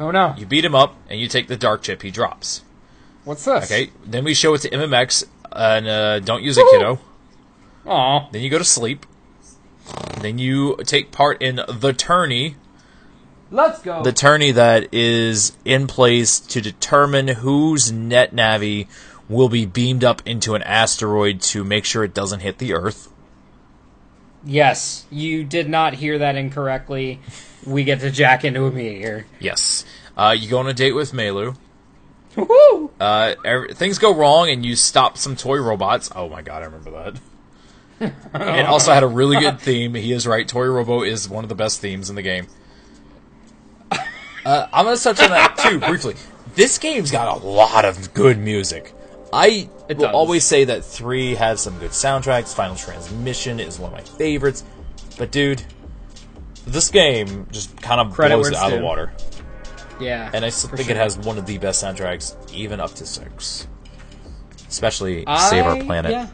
Oh no! You beat him up, and you take the dark chip he drops. What's this? Okay. Then we show it to MMX, and uh, don't use it, Woo! kiddo. Aw. Then you go to sleep. Then you take part in the tourney. Let's go. The tourney that is in place to determine whose net navi will be beamed up into an asteroid to make sure it doesn't hit the Earth. yes, you did not hear that incorrectly. We get to jack into a meteor. Yes. Uh, you go on a date with Melu. Woo! Uh, every, things go wrong, and you stop some toy robots. Oh my god, I remember that. it also had a really good theme. He is right. Toy Robo is one of the best themes in the game. Uh, I'm going to touch on that too briefly. This game's got a lot of good music. I It will does. always say that three has some good soundtracks. Final Transmission is one of my favorites, but dude, this game just kind of Credit blows it out of the water. Yeah. And I still think sure. it has one of the best soundtracks, even up to six. Especially Save Our Planet. yeah.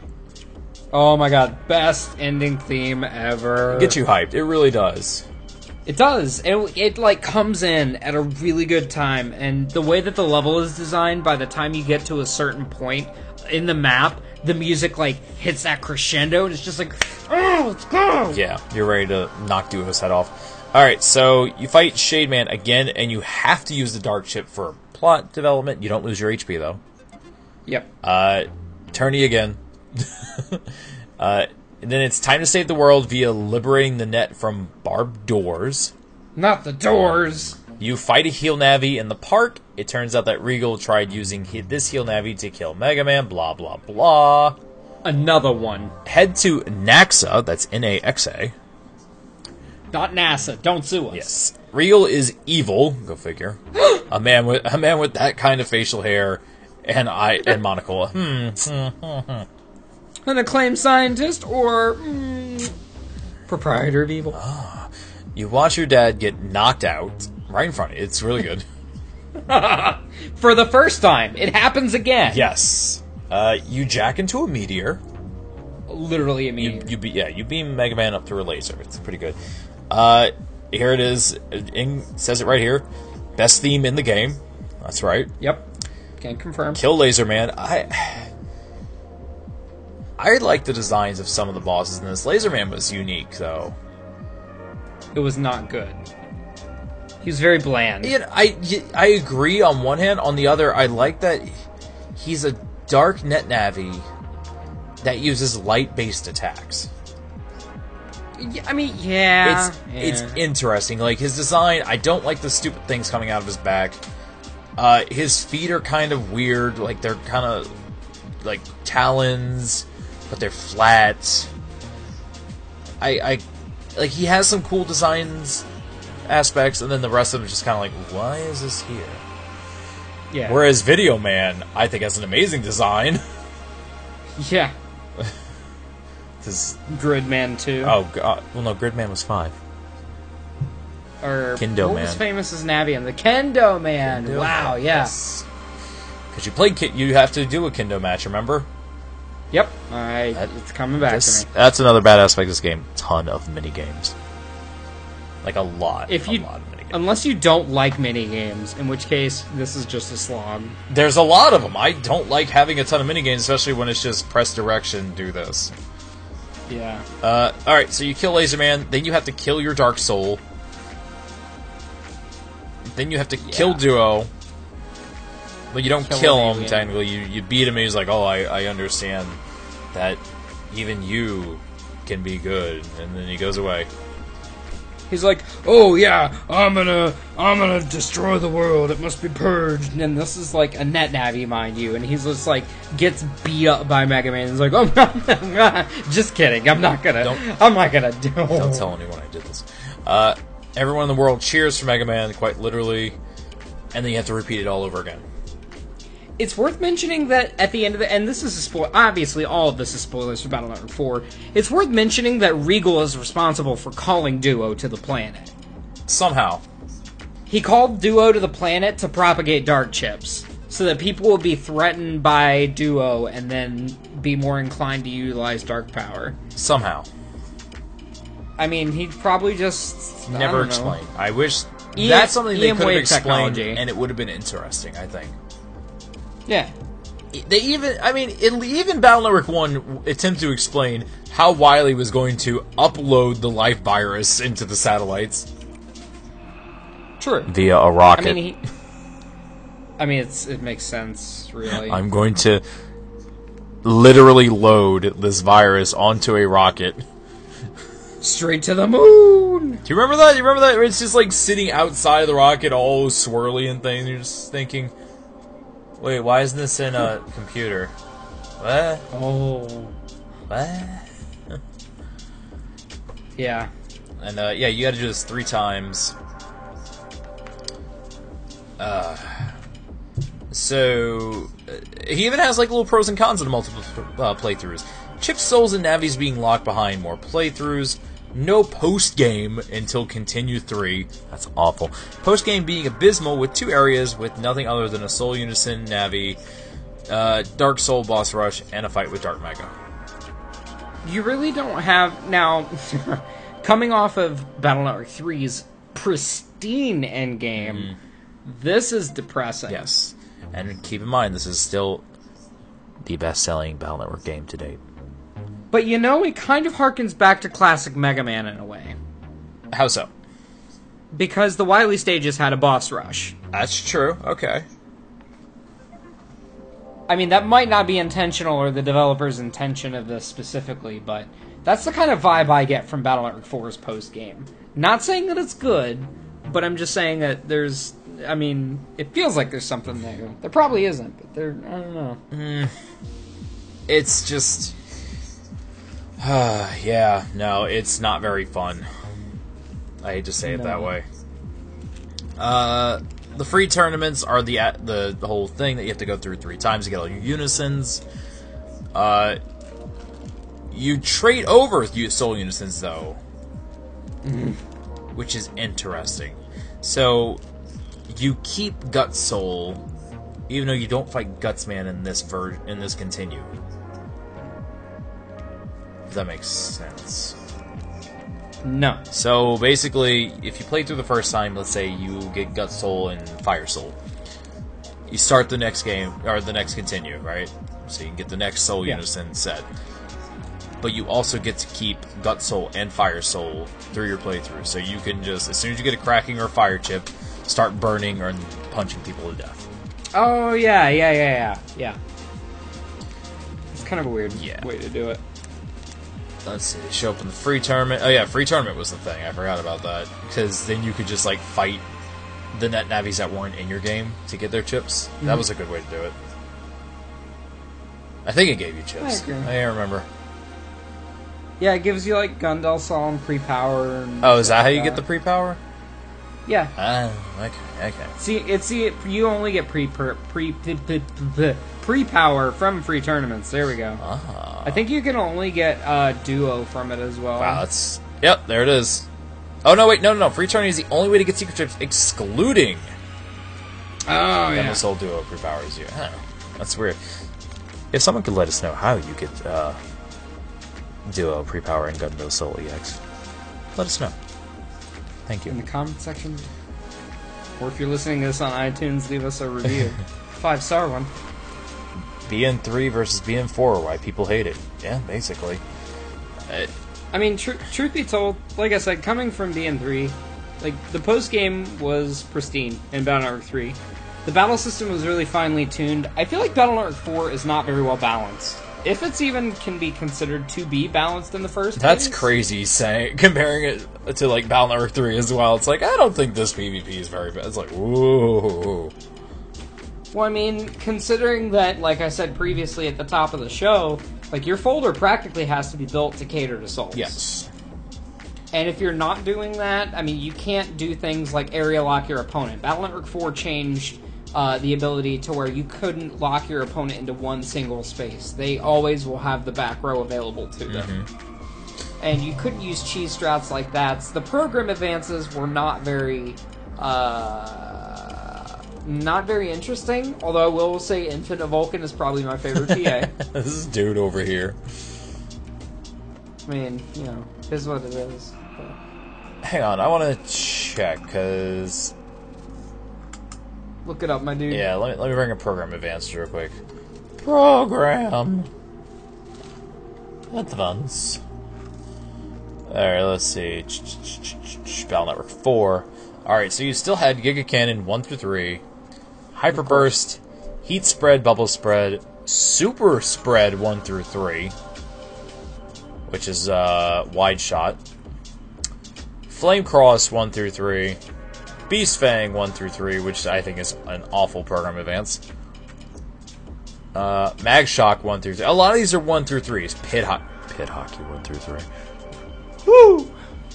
Oh my god, best ending theme ever. Get you hyped. It really does. It does. It, it like comes in at a really good time, and the way that the level is designed, by the time you get to a certain point in the map, the music like hits that crescendo, and it's just like, oh, let's go. Yeah, you're ready to knock Duo's head off. Alright, so you fight Shade Man again, and you have to use the Dark Chip for plot development. You don't lose your HP, though. Yep. Uh, tourney again. uh, then it's time to save the world via liberating the net from barbed doors. Not the doors. You fight a heel Navi in the park. It turns out that Regal tried using this heel Navi to kill Mega Man, blah, blah, blah. Another one. Head to Naxa, that's N A X A. Not NASA. Don't sue us. Yes. Regal is evil, go figure. a man with a man with that kind of facial hair and eye and monocle. Hmm. An acclaimed scientist or mm, proprietor of evil. You watch your dad get knocked out right in front of you. It's really good. For the first time, it happens again. yes. Uh, you jack into a meteor. Literally You, immediately. you be, yeah, you beam Mega Man up through a laser. It's pretty good. Uh, here it is. It says it right here. Best theme in the game. That's right. Yep. Can confirm. Kill Laser Man. I I like the designs of some of the bosses in this. Laser Man was unique though. It was not good. He was very bland. Yeah, I I agree on one hand. On the other, I like that he's a dark net navi that uses light based attacks. Yeah, I mean, yeah. It's yeah. it's interesting. Like his design, I don't like the stupid things coming out of his back. Uh, his feet are kind of weird. Like they're kind of like talons, but they're flat. I I like he has some cool designs aspects, and then the rest of them just kind of like, why is this here? yeah. Whereas Video Man, I think has an amazing design. yeah. 'Cause- Gridman too. oh god, uh, well no, Gridman was five. or Kendo what was famous as Navian? The Kendo Man. wow, yeah. Because you played you have to do a Kendo match, remember? Yep. All right, That- it's coming back This- to me. That's another bad aspect of this game. Ton of mini games, like a lot. If you lot of mini games. unless you don't like mini games, in which case this is just a slog. There's a lot of them. I don't like having a ton of mini games, especially when it's just press direction, do this. Yeah. Uh, all right, so you kill Laser Man, then you have to kill your Dark Soul, then you have to kill Duo, but you don't Kill kill, an him technically. You you beat him. And he's like, oh, I I understand that even you can be good, and then he goes away. He's like, "Oh yeah, I'm gonna, I'm gonna destroy the world. It must be purged." And this is like a net navi, mind you, and he's just like gets beat up by Mega Man. He's like, "Oh, just kidding. I'm not gonna. Don't- I'm not gonna do." Don't tell anyone I did this. Uh, everyone in the world cheers for Mega Man, quite literally, and then you have to repeat it all over again. It's worth mentioning that at the end of the and this is a spoil. Obviously, all of this is spoilers for Battle Network Four. It's worth mentioning that Regal is responsible for calling Duo to the planet. Somehow, He called Duo to the planet to propagate dark chips, so that people will be threatened by Duo and then be more inclined to utilize dark power. somehow, I mean, he'd probably just never don't explained. I wish E- that's something they could have explained, technology. and it would have been interesting. I think. Yeah, They even, I mean, it, even Battle Network 1 attempted to explain how Wily was going to upload the life virus into the satellites. true. Via a rocket. mean, he. I mean, it's it makes sense, really. I'm going to literally load this virus onto a rocket. Straight to the moon. Do you remember that? You remember that? It's just like sitting outside of the rocket, all swirly and things. You're just thinking, wait, why isn't this in a computer? What? Oh, What? yeah. And uh, yeah, you got to do this three times. Uh, so uh, he even has like little pros and cons of the multiple uh, playthroughs. Chip souls and navis being locked behind more playthroughs. No post game until continue three. That's awful. Post game being abysmal with two areas with nothing other than a soul unison navi, uh, dark soul boss rush, and a fight with dark mega. You really don't have now. coming off of Battle Network 3's pristine endgame, this is depressing. Yes, and keep in mind this is still the best-selling Battle Network game to date. But you know, it kind of harkens back to classic Mega Man in a way. How so? Because the Wily stages had a boss rush. That's true. Okay. I mean, that might not be intentional or the developer's intention of this specifically, but that's the kind of vibe I get from Battle Network 4's post game. Not saying that it's good, but I'm just saying that there's. I mean, it feels like there's something there. There probably isn't, but there. I don't know. Mm. It's just. yeah, no, it's not very fun. I hate to say it that way. Uh, the free tournaments are the the the whole thing that you have to go through three times to get all your unisons. Uh, you trade over soul unisons though, which is interesting. So you keep Gut Soul, even though you don't fight Gutsman in this ver- in this continue. If that makes sense. No. So basically, if you play through the first time, let's say you get Gut Soul and Fire Soul, you start the next game or the next continue, right? So you can get the next Soul Yeah. Unison set. but you also get to keep Gut Soul and Fire Soul through your playthrough. So you can just, as soon as you get a cracking or a fire chip, start burning or punching people to death. Oh yeah, yeah, yeah, yeah, yeah. It's kind of a weird Yeah. way to do it. Let's see, show up in the free tournament. Oh yeah, free tournament was the thing. I forgot about that because then you could just like fight the net navies that weren't in your game to get their chips. That was a good way to do it. I think it gave you chips. I agree. can't remember. Yeah, it gives you like Gun Del Sol and pre-power. Oh, is that how you get the pre-power? Yeah. Ah, okay, okay. See, it's see, you only get pre pre pre pre power from free tournaments. There we go. Ah, I think you can only get uh, duo from it as well. wow, that's yep. There it is. Oh no, wait, no, no, no. Free tournament is the only way to get secret chips, excluding oh Gun Del Sol Duo pre-powers you. Huh. That's weird. If someone could let us know how you get uh, Duo pre-power in Gun Del Sol EX, let us know. Thank you. in the comment section, or if you're listening to this on iTunes, leave us a review, five star one. BN3 versus BN4, why people hate it. Yeah, basically. Uh, I mean, tr- truth be told, like I said, coming from BN3, like the post game was pristine in Battle Network 3. The battle system was really finely tuned. I feel like Battle Network 4 is not very well balanced. If it's even can be considered to be balanced in the first that's place. crazy saying comparing it to like Battle Network 3 as well. It's like I don't think this PvP is very bad. It's like whoa. Well, I mean, considering that, like I said previously at the top of the show, like your folder practically has to be built to cater to souls. Yes. And if you're not doing that, I mean, you can't do things like area lock your opponent. Battle Network 4 changed uh, the ability to where you couldn't lock your opponent into one single space. They always will have the back row available to them. And you couldn't use cheese strats like that. The program advances were not very. Uh, not very interesting, although I will say Infinite Vulcan is probably my favorite TA. this dude over here. I mean, you know, is what it is. But Hang on, I want to check because look it up, my dude. yeah, let me let me bring a program advanced real quick. Program advance. All right, let's see. Battle Network Four. All right, so you still had Giga Cannon one through three, Hyper Burst, Heat Spread, Bubble Spread, Super Spread one through three, which is uh, wide shot. Flame Cross 1 through 3. Beast Fang 1 through 3, which I think is an awful program advance. Uh, Mag Shock 1 through 3. A lot of these are 1 through 3s. Pit, ho- Pit Hockey 1 through 3. Woo!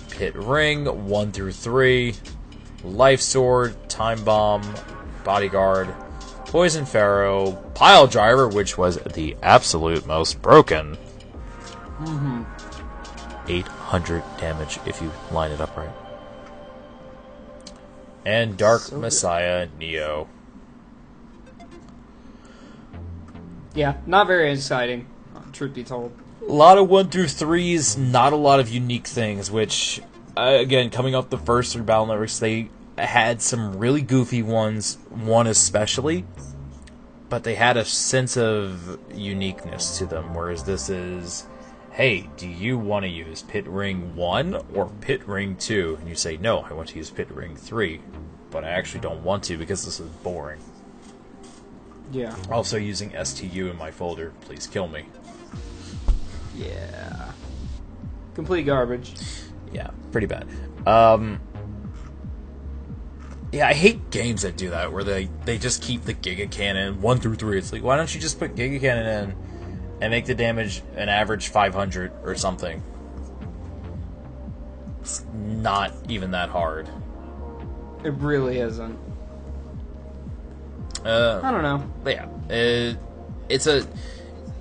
Pit Ring 1 through 3. Life Sword, Time Bomb, Bodyguard, Poison Pharaoh, Pile Driver, which was the absolute most broken. 800 damage if you line it up right. And Dark So good. Messiah Neo. Yeah, not very exciting, truth be told. A lot of 1 through 3s, not a lot of unique things, which, uh, again, coming off the first three Battle Networks, they had some really goofy ones, one especially, but they had a sense of uniqueness to them, whereas this is, hey, do you want to use Pit Ring 1 or Pit Ring 2? And you say, no, I want to use Pit Ring 3, but I actually don't want to because this is boring. Yeah. Also using STU in my folder, please kill me. Yeah. Complete garbage. Yeah, pretty bad. Um, yeah, I hate games that do that, where they, they just keep the Giga Cannon 1 through 3. It's like, why don't you just put Giga Cannon in and make the damage an average 500 or something? It's not even that hard. It really isn't. Uh, I don't know. But yeah, it, it's a.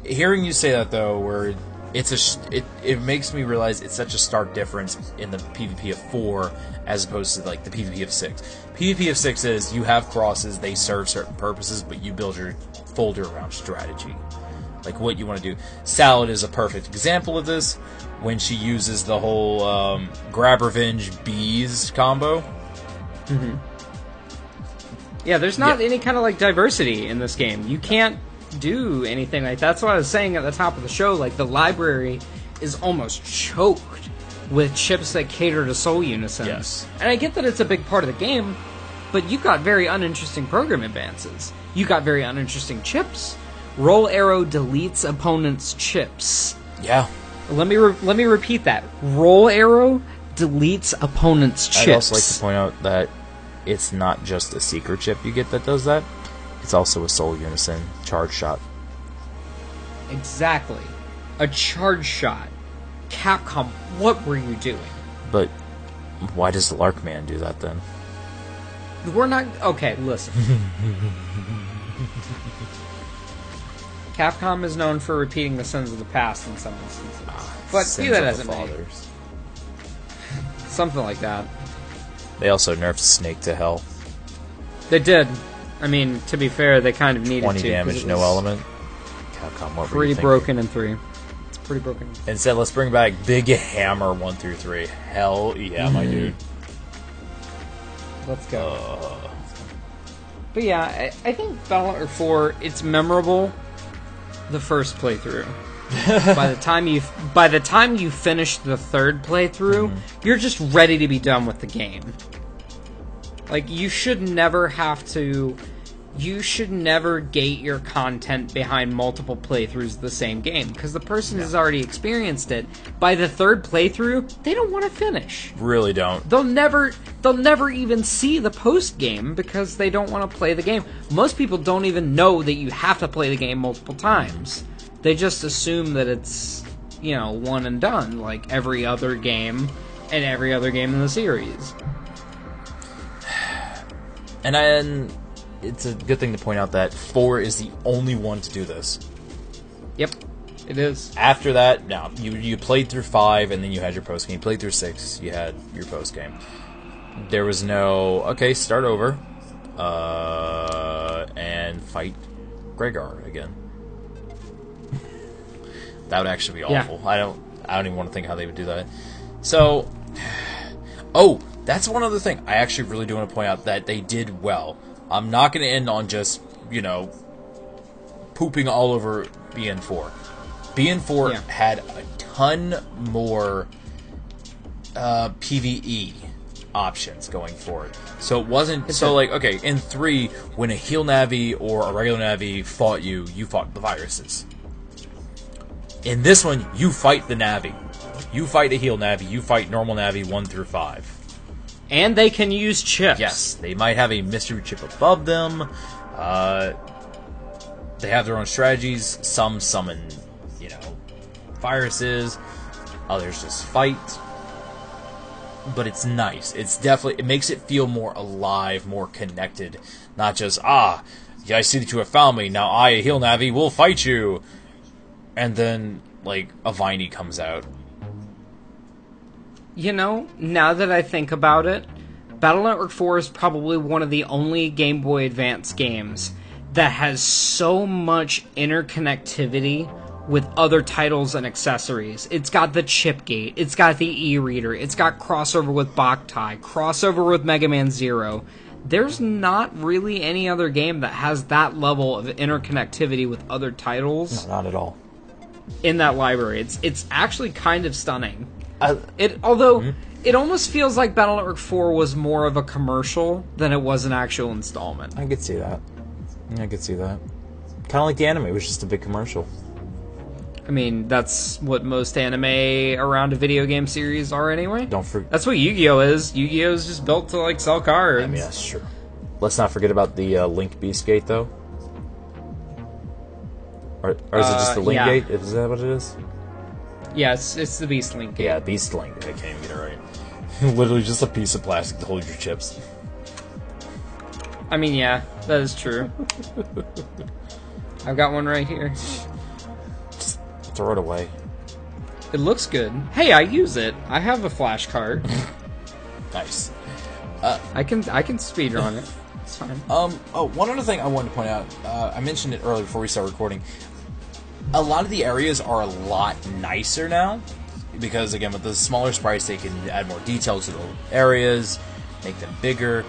Hearing you say that though, where it's a, it it makes me realize it's such a stark difference in the PvP of four as opposed to like the PvP of six. PvP of six is you have crosses, they serve certain purposes, but you build your folder around strategy, like what you want to do. Salad is a perfect example of this when she uses the whole um, grab revenge bees combo. Yeah, there's not Yeah. any kind of like diversity in this game. You can't do anything like that's what I was saying at the top of the show. Like the library is almost choked with chips that cater to Soul Unison. Yes. And I get that it's a big part of the game, but you got very uninteresting program advances. You got very uninteresting chips. Roll arrow deletes opponent's chips. Yeah. Let me re- let me repeat that. Roll arrow deletes opponent's chips. I'd also like to point out that it's not just a secret chip you get that does that. It's also a Soul Unison charge shot. exactly. A charge shot. Capcom, what were you doing? But why does Larkman do that then? We're not okay. Listen. Capcom is known for repeating the sins of the past in some instances, ah, but be Sins that of as the it may, fathers. something like that. They also nerfed Snake to hell. They did. I mean, to be fair, they kind of needed 20 to. 'cause damage, it no was element. Capcom, what were Pretty you thinking? broken in three. Pretty broken. Instead, let's bring back Big Hammer 1 through 3. Hell yeah, my dude. Let's go. Uh, But yeah, I, I think Battle.net 4 it's memorable the first playthrough. by the time you by the time you finish the third playthrough, you're just ready to be done with the game. Like you should never have to you should never gate your content behind multiple playthroughs of the same game because the person has already experienced it. By the third playthrough, they don't want to finish really don't. they'll never they'll never even see the post game because they don't want to play the game. Most people don't even know that you have to play the game multiple times. They just assume that it's, you know, one and done like every other game and every other game in the series. And, I, and it's a good thing to point out that 4 is the only one to do this. Yep. It is. After that, now you you played through five, and then you had your post game. Played through six, you had your post game. There was no okay, start over, uh, and fight Gregor again. that would actually be Yeah. awful. I don't I don't even want to think how they would do that. So, oh, that's one other thing. I actually really do want to point out that they did well. I'm not going to end on just you know pooping all over BN4. BN4 Yeah. had a ton more uh, PVE options going forward. So it wasn't It's so a- like okay in three when a heal navi or a regular navi fought you, you fought the viruses. In this one, you fight the navi. You fight a heal navi. You fight normal navi one through five. And they can use chips. Yes, they might have a mystery chip above them. Uh, they have their own strategies. Some summon, you know, viruses. Others just fight. But it's nice. It's definitely it makes it feel more alive, more connected. Not just ah, yeah, I see that you have found me. Now I, heal navi, will fight you. And then like a Viney comes out. You know, now that I think about it, Battle Network 4 is probably one of the only Game Boy Advance games that has so much interconnectivity with other titles and accessories. It's got the chip gate, it's got the e-reader, it's got crossover with Boktai, crossover with Mega Man Zero. There's not really any other game that has that level of interconnectivity with other titles Not at all. in that library. It's it's actually kind of stunning. I, It although it almost feels like Battle Network 4 was more of a commercial than it was an actual installment. I could see that. I could see that. Kind of like the anime, it was just a big commercial. I mean, that's what most anime around a video game series are anyway. Don't forget. That's what Yu-Gi-Oh is. Yu-Gi-Oh is just built to like sell cards. I mean, that's true. Let's not forget about the uh, Link Beast Gate, though. Or, or is it just Uh, the Link yeah. Gate? Is that what it is? Yeah, it's, it's the Beast Link game. Yeah, Beast Link. I can't even get it right. Literally just a piece of plastic to hold your chips. I mean, yeah, that is true. I've got one right here. Throw it away. It looks good. Hey, I use it. I have a flash card. Nice. I can I can speedrun it. It's fine. Um. Oh, one other thing I wanted to point out. Uh, I mentioned it earlier before we start recording. A lot of the areas are a lot nicer now because, again, with the smaller sprites, they can add more detail to the areas, make them bigger.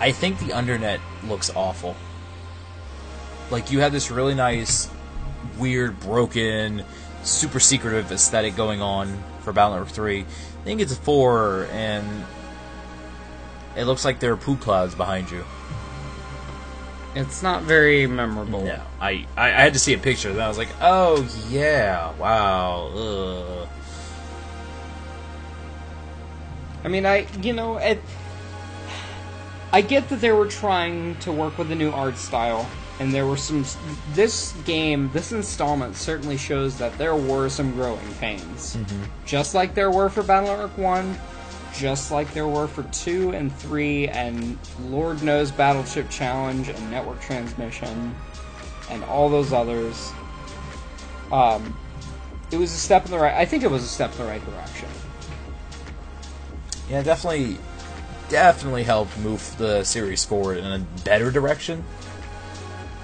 I think the undernet looks awful. Like you have this really nice, weird, broken super secretive aesthetic going on for Battle Network 3. I think it's a 4, and it looks like there are poo clouds behind you. It's not very memorable. Yeah, I, I, I had to see a picture, and I was like, oh yeah, wow, ugh. I mean, I you know, it, I get that they were trying to work with a new art style, and there were some. This game, this installment, certainly shows that there were some growing pains, mm-hmm. just like there were for Battle Network One, just like there were for two and three, and Lord knows Battle Chip Challenge and Network Transmission, and all those others. Um, it was a step in the right. I think it was a step in the right direction. Yeah, definitely, definitely helped move the series forward in a better direction.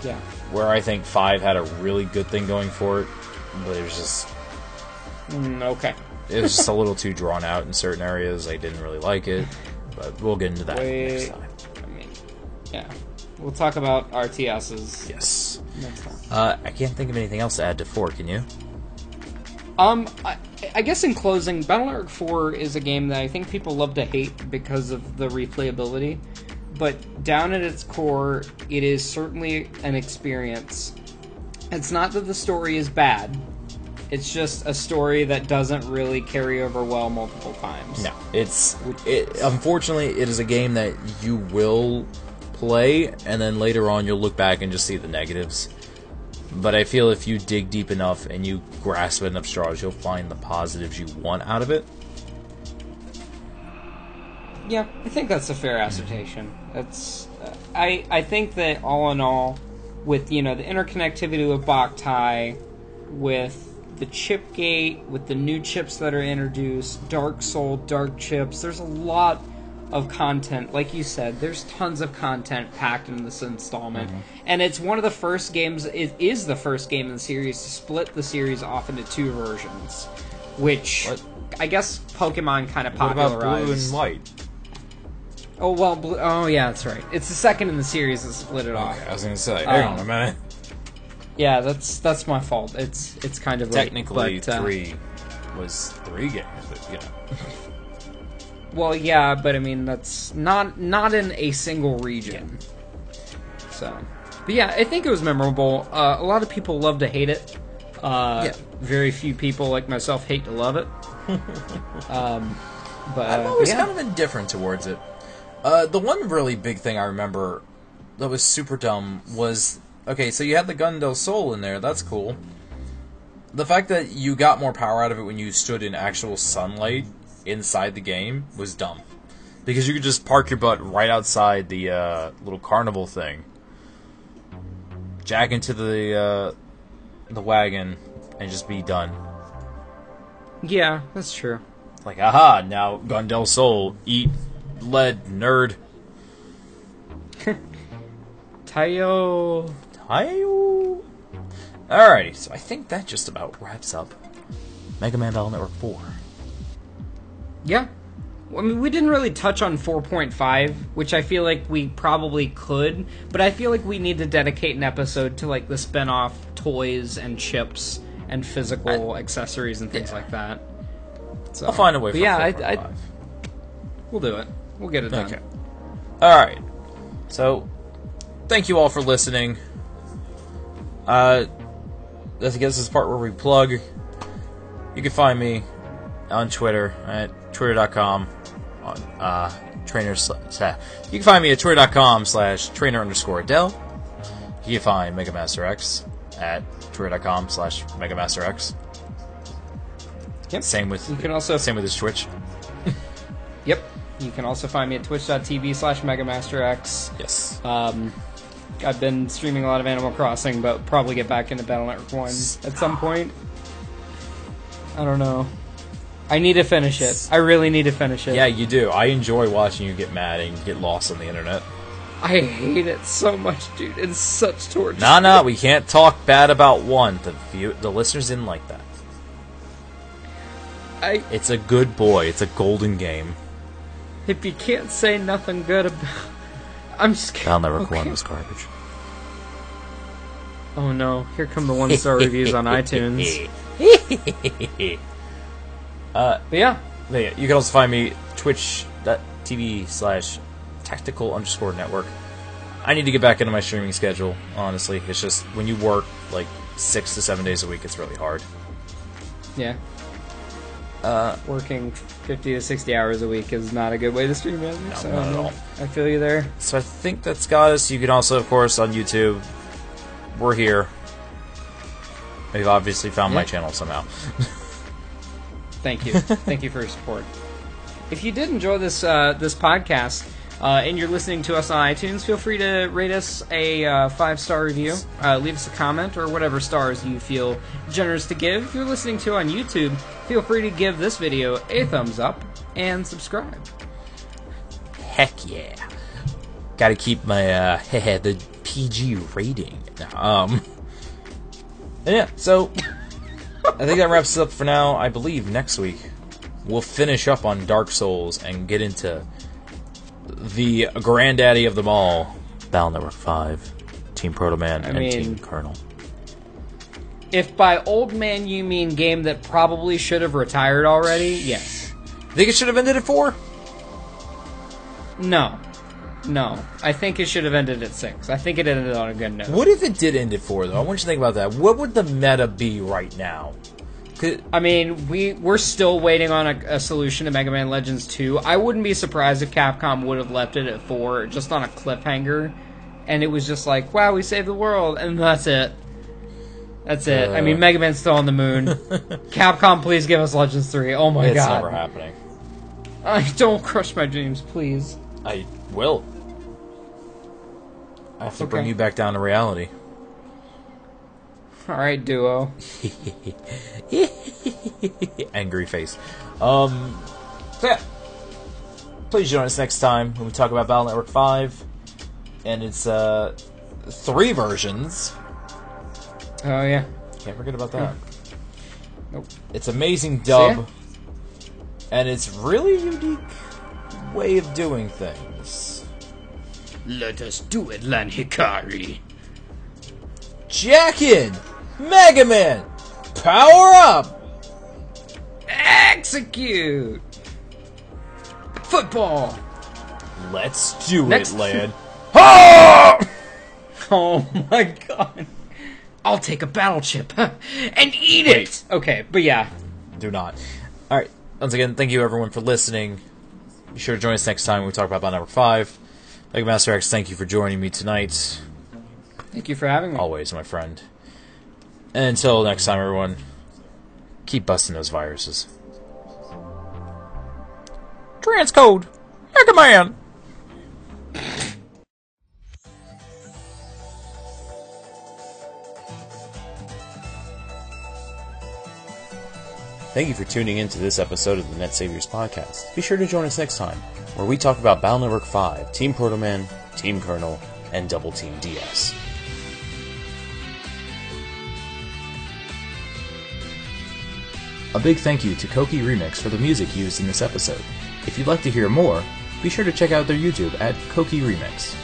Yeah. Where I think five had a really good thing going for it, but it was just Mm, okay. It was just a little too drawn out in certain areas. I didn't really like it, but we'll get into that Wait. next time. I mean, yeah. We'll talk about RTSs Yes. next time. Uh, I can't think of anything else to add to four. Can you? Um, I, I guess in closing, Battle Network 4 is a game that I think people love to hate because of the replayability. But down at its core, it is certainly an experience. It's not that the story is bad. It's just a story that doesn't really carry over well multiple times. No, it's it. Unfortunately, it is a game that you will play, and then later on you'll look back and just see the negatives. But I feel if you dig deep enough and you grasp enough straws, you'll find the positives you want out of it. Yeah, I think that's a fair assertion. That's uh, I I think that all in all, with you know the interconnectivity with Boktai, with the chip gate, with the new chips that are introduced, Dark Soul, Dark Chips, there's a lot of content. Like you said, there's tons of content packed in this installment, and it's one of the first games. It is the first game in the series to split the series off into two versions, which. What? I guess Pokemon kind of What popularized. about blue and white? Oh well, blue, oh yeah, that's right. It's the second in the series that split it off. I was gonna say. Hang Um, on a minute. Yeah, that's that's my fault. It's it's kind of late, Technically, but, uh, three was three games, but you know. Well, yeah, but I mean that's not not in a single region. So, but yeah, I think it was memorable. Uh, a lot of people love to hate it. Uh, Yeah. Very few people like myself hate to love it. um, but I've uh, always yeah. kind of indifferent towards it. Uh, the one really big thing I remember that was super dumb was okay. So you had the Gun Del Sol in there. That's cool. The fact that you got more power out of it when you stood in actual sunlight inside the game was dumb, because you could just park your butt right outside the uh, little carnival thing, jack into the uh, the wagon, and just be done. yeah, that's true. Like, aha, now Gun Del Sol, eat lead, nerd. Tayo. Hi-yo. Alrighty, so I think that just about wraps up Mega Man Battle Network 4. Yeah. I mean, we didn't really touch on 4.5, which I feel like we probably could, but I feel like we need to dedicate an episode to like the spin-off toys and chips and physical accessories and things yeah. like that. So, I'll find a way for yeah, I, I, we'll do it. We'll get it done. Okay. Alright. So, thank you all for listening. Uh, I guess this is part where we plug. You can find me on Twitter at twitter.com on uh, trainer slash. You can find me at twitter.com slash trainer underscore Dell. You can find Mega Master X at twitter.com slash Mega Master X. Yep. Same with You can also same with his Twitch. Yep. You can also find me at twitch.tv slash megamasterx. Yes. Um, I've been streaming a lot of Animal Crossing, but probably get back into Battle Network 1 at some point. I don't know. I need to finish it. I really need to finish it. Yeah, you do. I enjoy watching you get mad and get lost on the internet. I hate it so much, dude. It's such torture. Nah, nah, we can't talk bad about one. The view, the listeners didn't like that. I, It's a good boy. It's a golden game. if you can't say nothing good about... I'm scared. Battle Network Okay. One was garbage. Oh no, here come the one-star reviews on iTunes. Uh, but yeah, But yeah, you can also find me twitch.tv slash tactical underscore network. I need to get back into my streaming schedule, honestly. It's just when you work like six to seven days a week, it's really hard. yeah. Uh, Working 50 to 60 hours a week is not a good way to stream it. No, so, not at all. I feel you there. So I think that's got us. You can also, of course, on YouTube. We're here. You've obviously found my channel somehow. Thank you. Thank you for your support. If you did enjoy this uh, this podcast uh, and you're listening to us on iTunes, feel free to rate us a uh, five star review, uh, leave us a comment, or whatever stars you feel generous to give. If you're listening to on YouTube, feel free to give this video a thumbs up and subscribe. Heck yeah. Gotta keep my, uh, the PG rating. Um, yeah, so, I think that wraps up for now. I believe next week we'll finish up on Dark Souls and get into the granddaddy of them all, Battle Network 5, Team Proto Man, and mean- Team Colonel. If by old man you mean game that probably should have retired already, yes. Think it should have ended at 4? No. No. I think it should have ended at six. I think it ended on a good note. What if it did end at 4, though? I want you to think about that. What would the meta be right now? I mean, we we're still waiting on a, a solution to Mega Man Legends 2. I wouldn't be surprised if Capcom would have left it at 4 just on a cliffhanger and it was just like, "Wow, we saved the world." And that's it. That's it. I mean, Uh. Mega Man's still on the moon. Capcom, please give us Legends 3. Oh my it's god. never happening. I don't crush my dreams, please. I will. I have to bring you back down to reality. All right, duo. Angry face. Um, so yeah. Please join us next time when we talk about Battle Network 5. And it's, uh, three versions. Oh yeah. Can't forget about that. Nope. It's amazing dub. And it's really unique way of doing things. Let us do it, Lan Hikari. Jackin! Mega Man! Power up! Execute. Football. Let's do Next. it, lad. Ah! Oh my god. I'll take a battle chip and eat Wait. it. Okay, but yeah. Do not. Alright, once again, thank you everyone for listening. Be sure to join us next time when we talk about Network 5. Mega Master X, thank you for joining me tonight. Thank you for having me. Always, my friend. Until next time, everyone, keep busting those viruses. Transcode! Mega Man! Thank you for tuning in to this episode of the Net Saviors Podcast. Be sure to join us next time, where we talk about Battle Network 5, Team Proto Man, Team Colonel, and Double Team DS. A big thank you to Koki Remix for the music used in this episode. If you'd like to hear more, be sure to check out their YouTube at Koki Remix.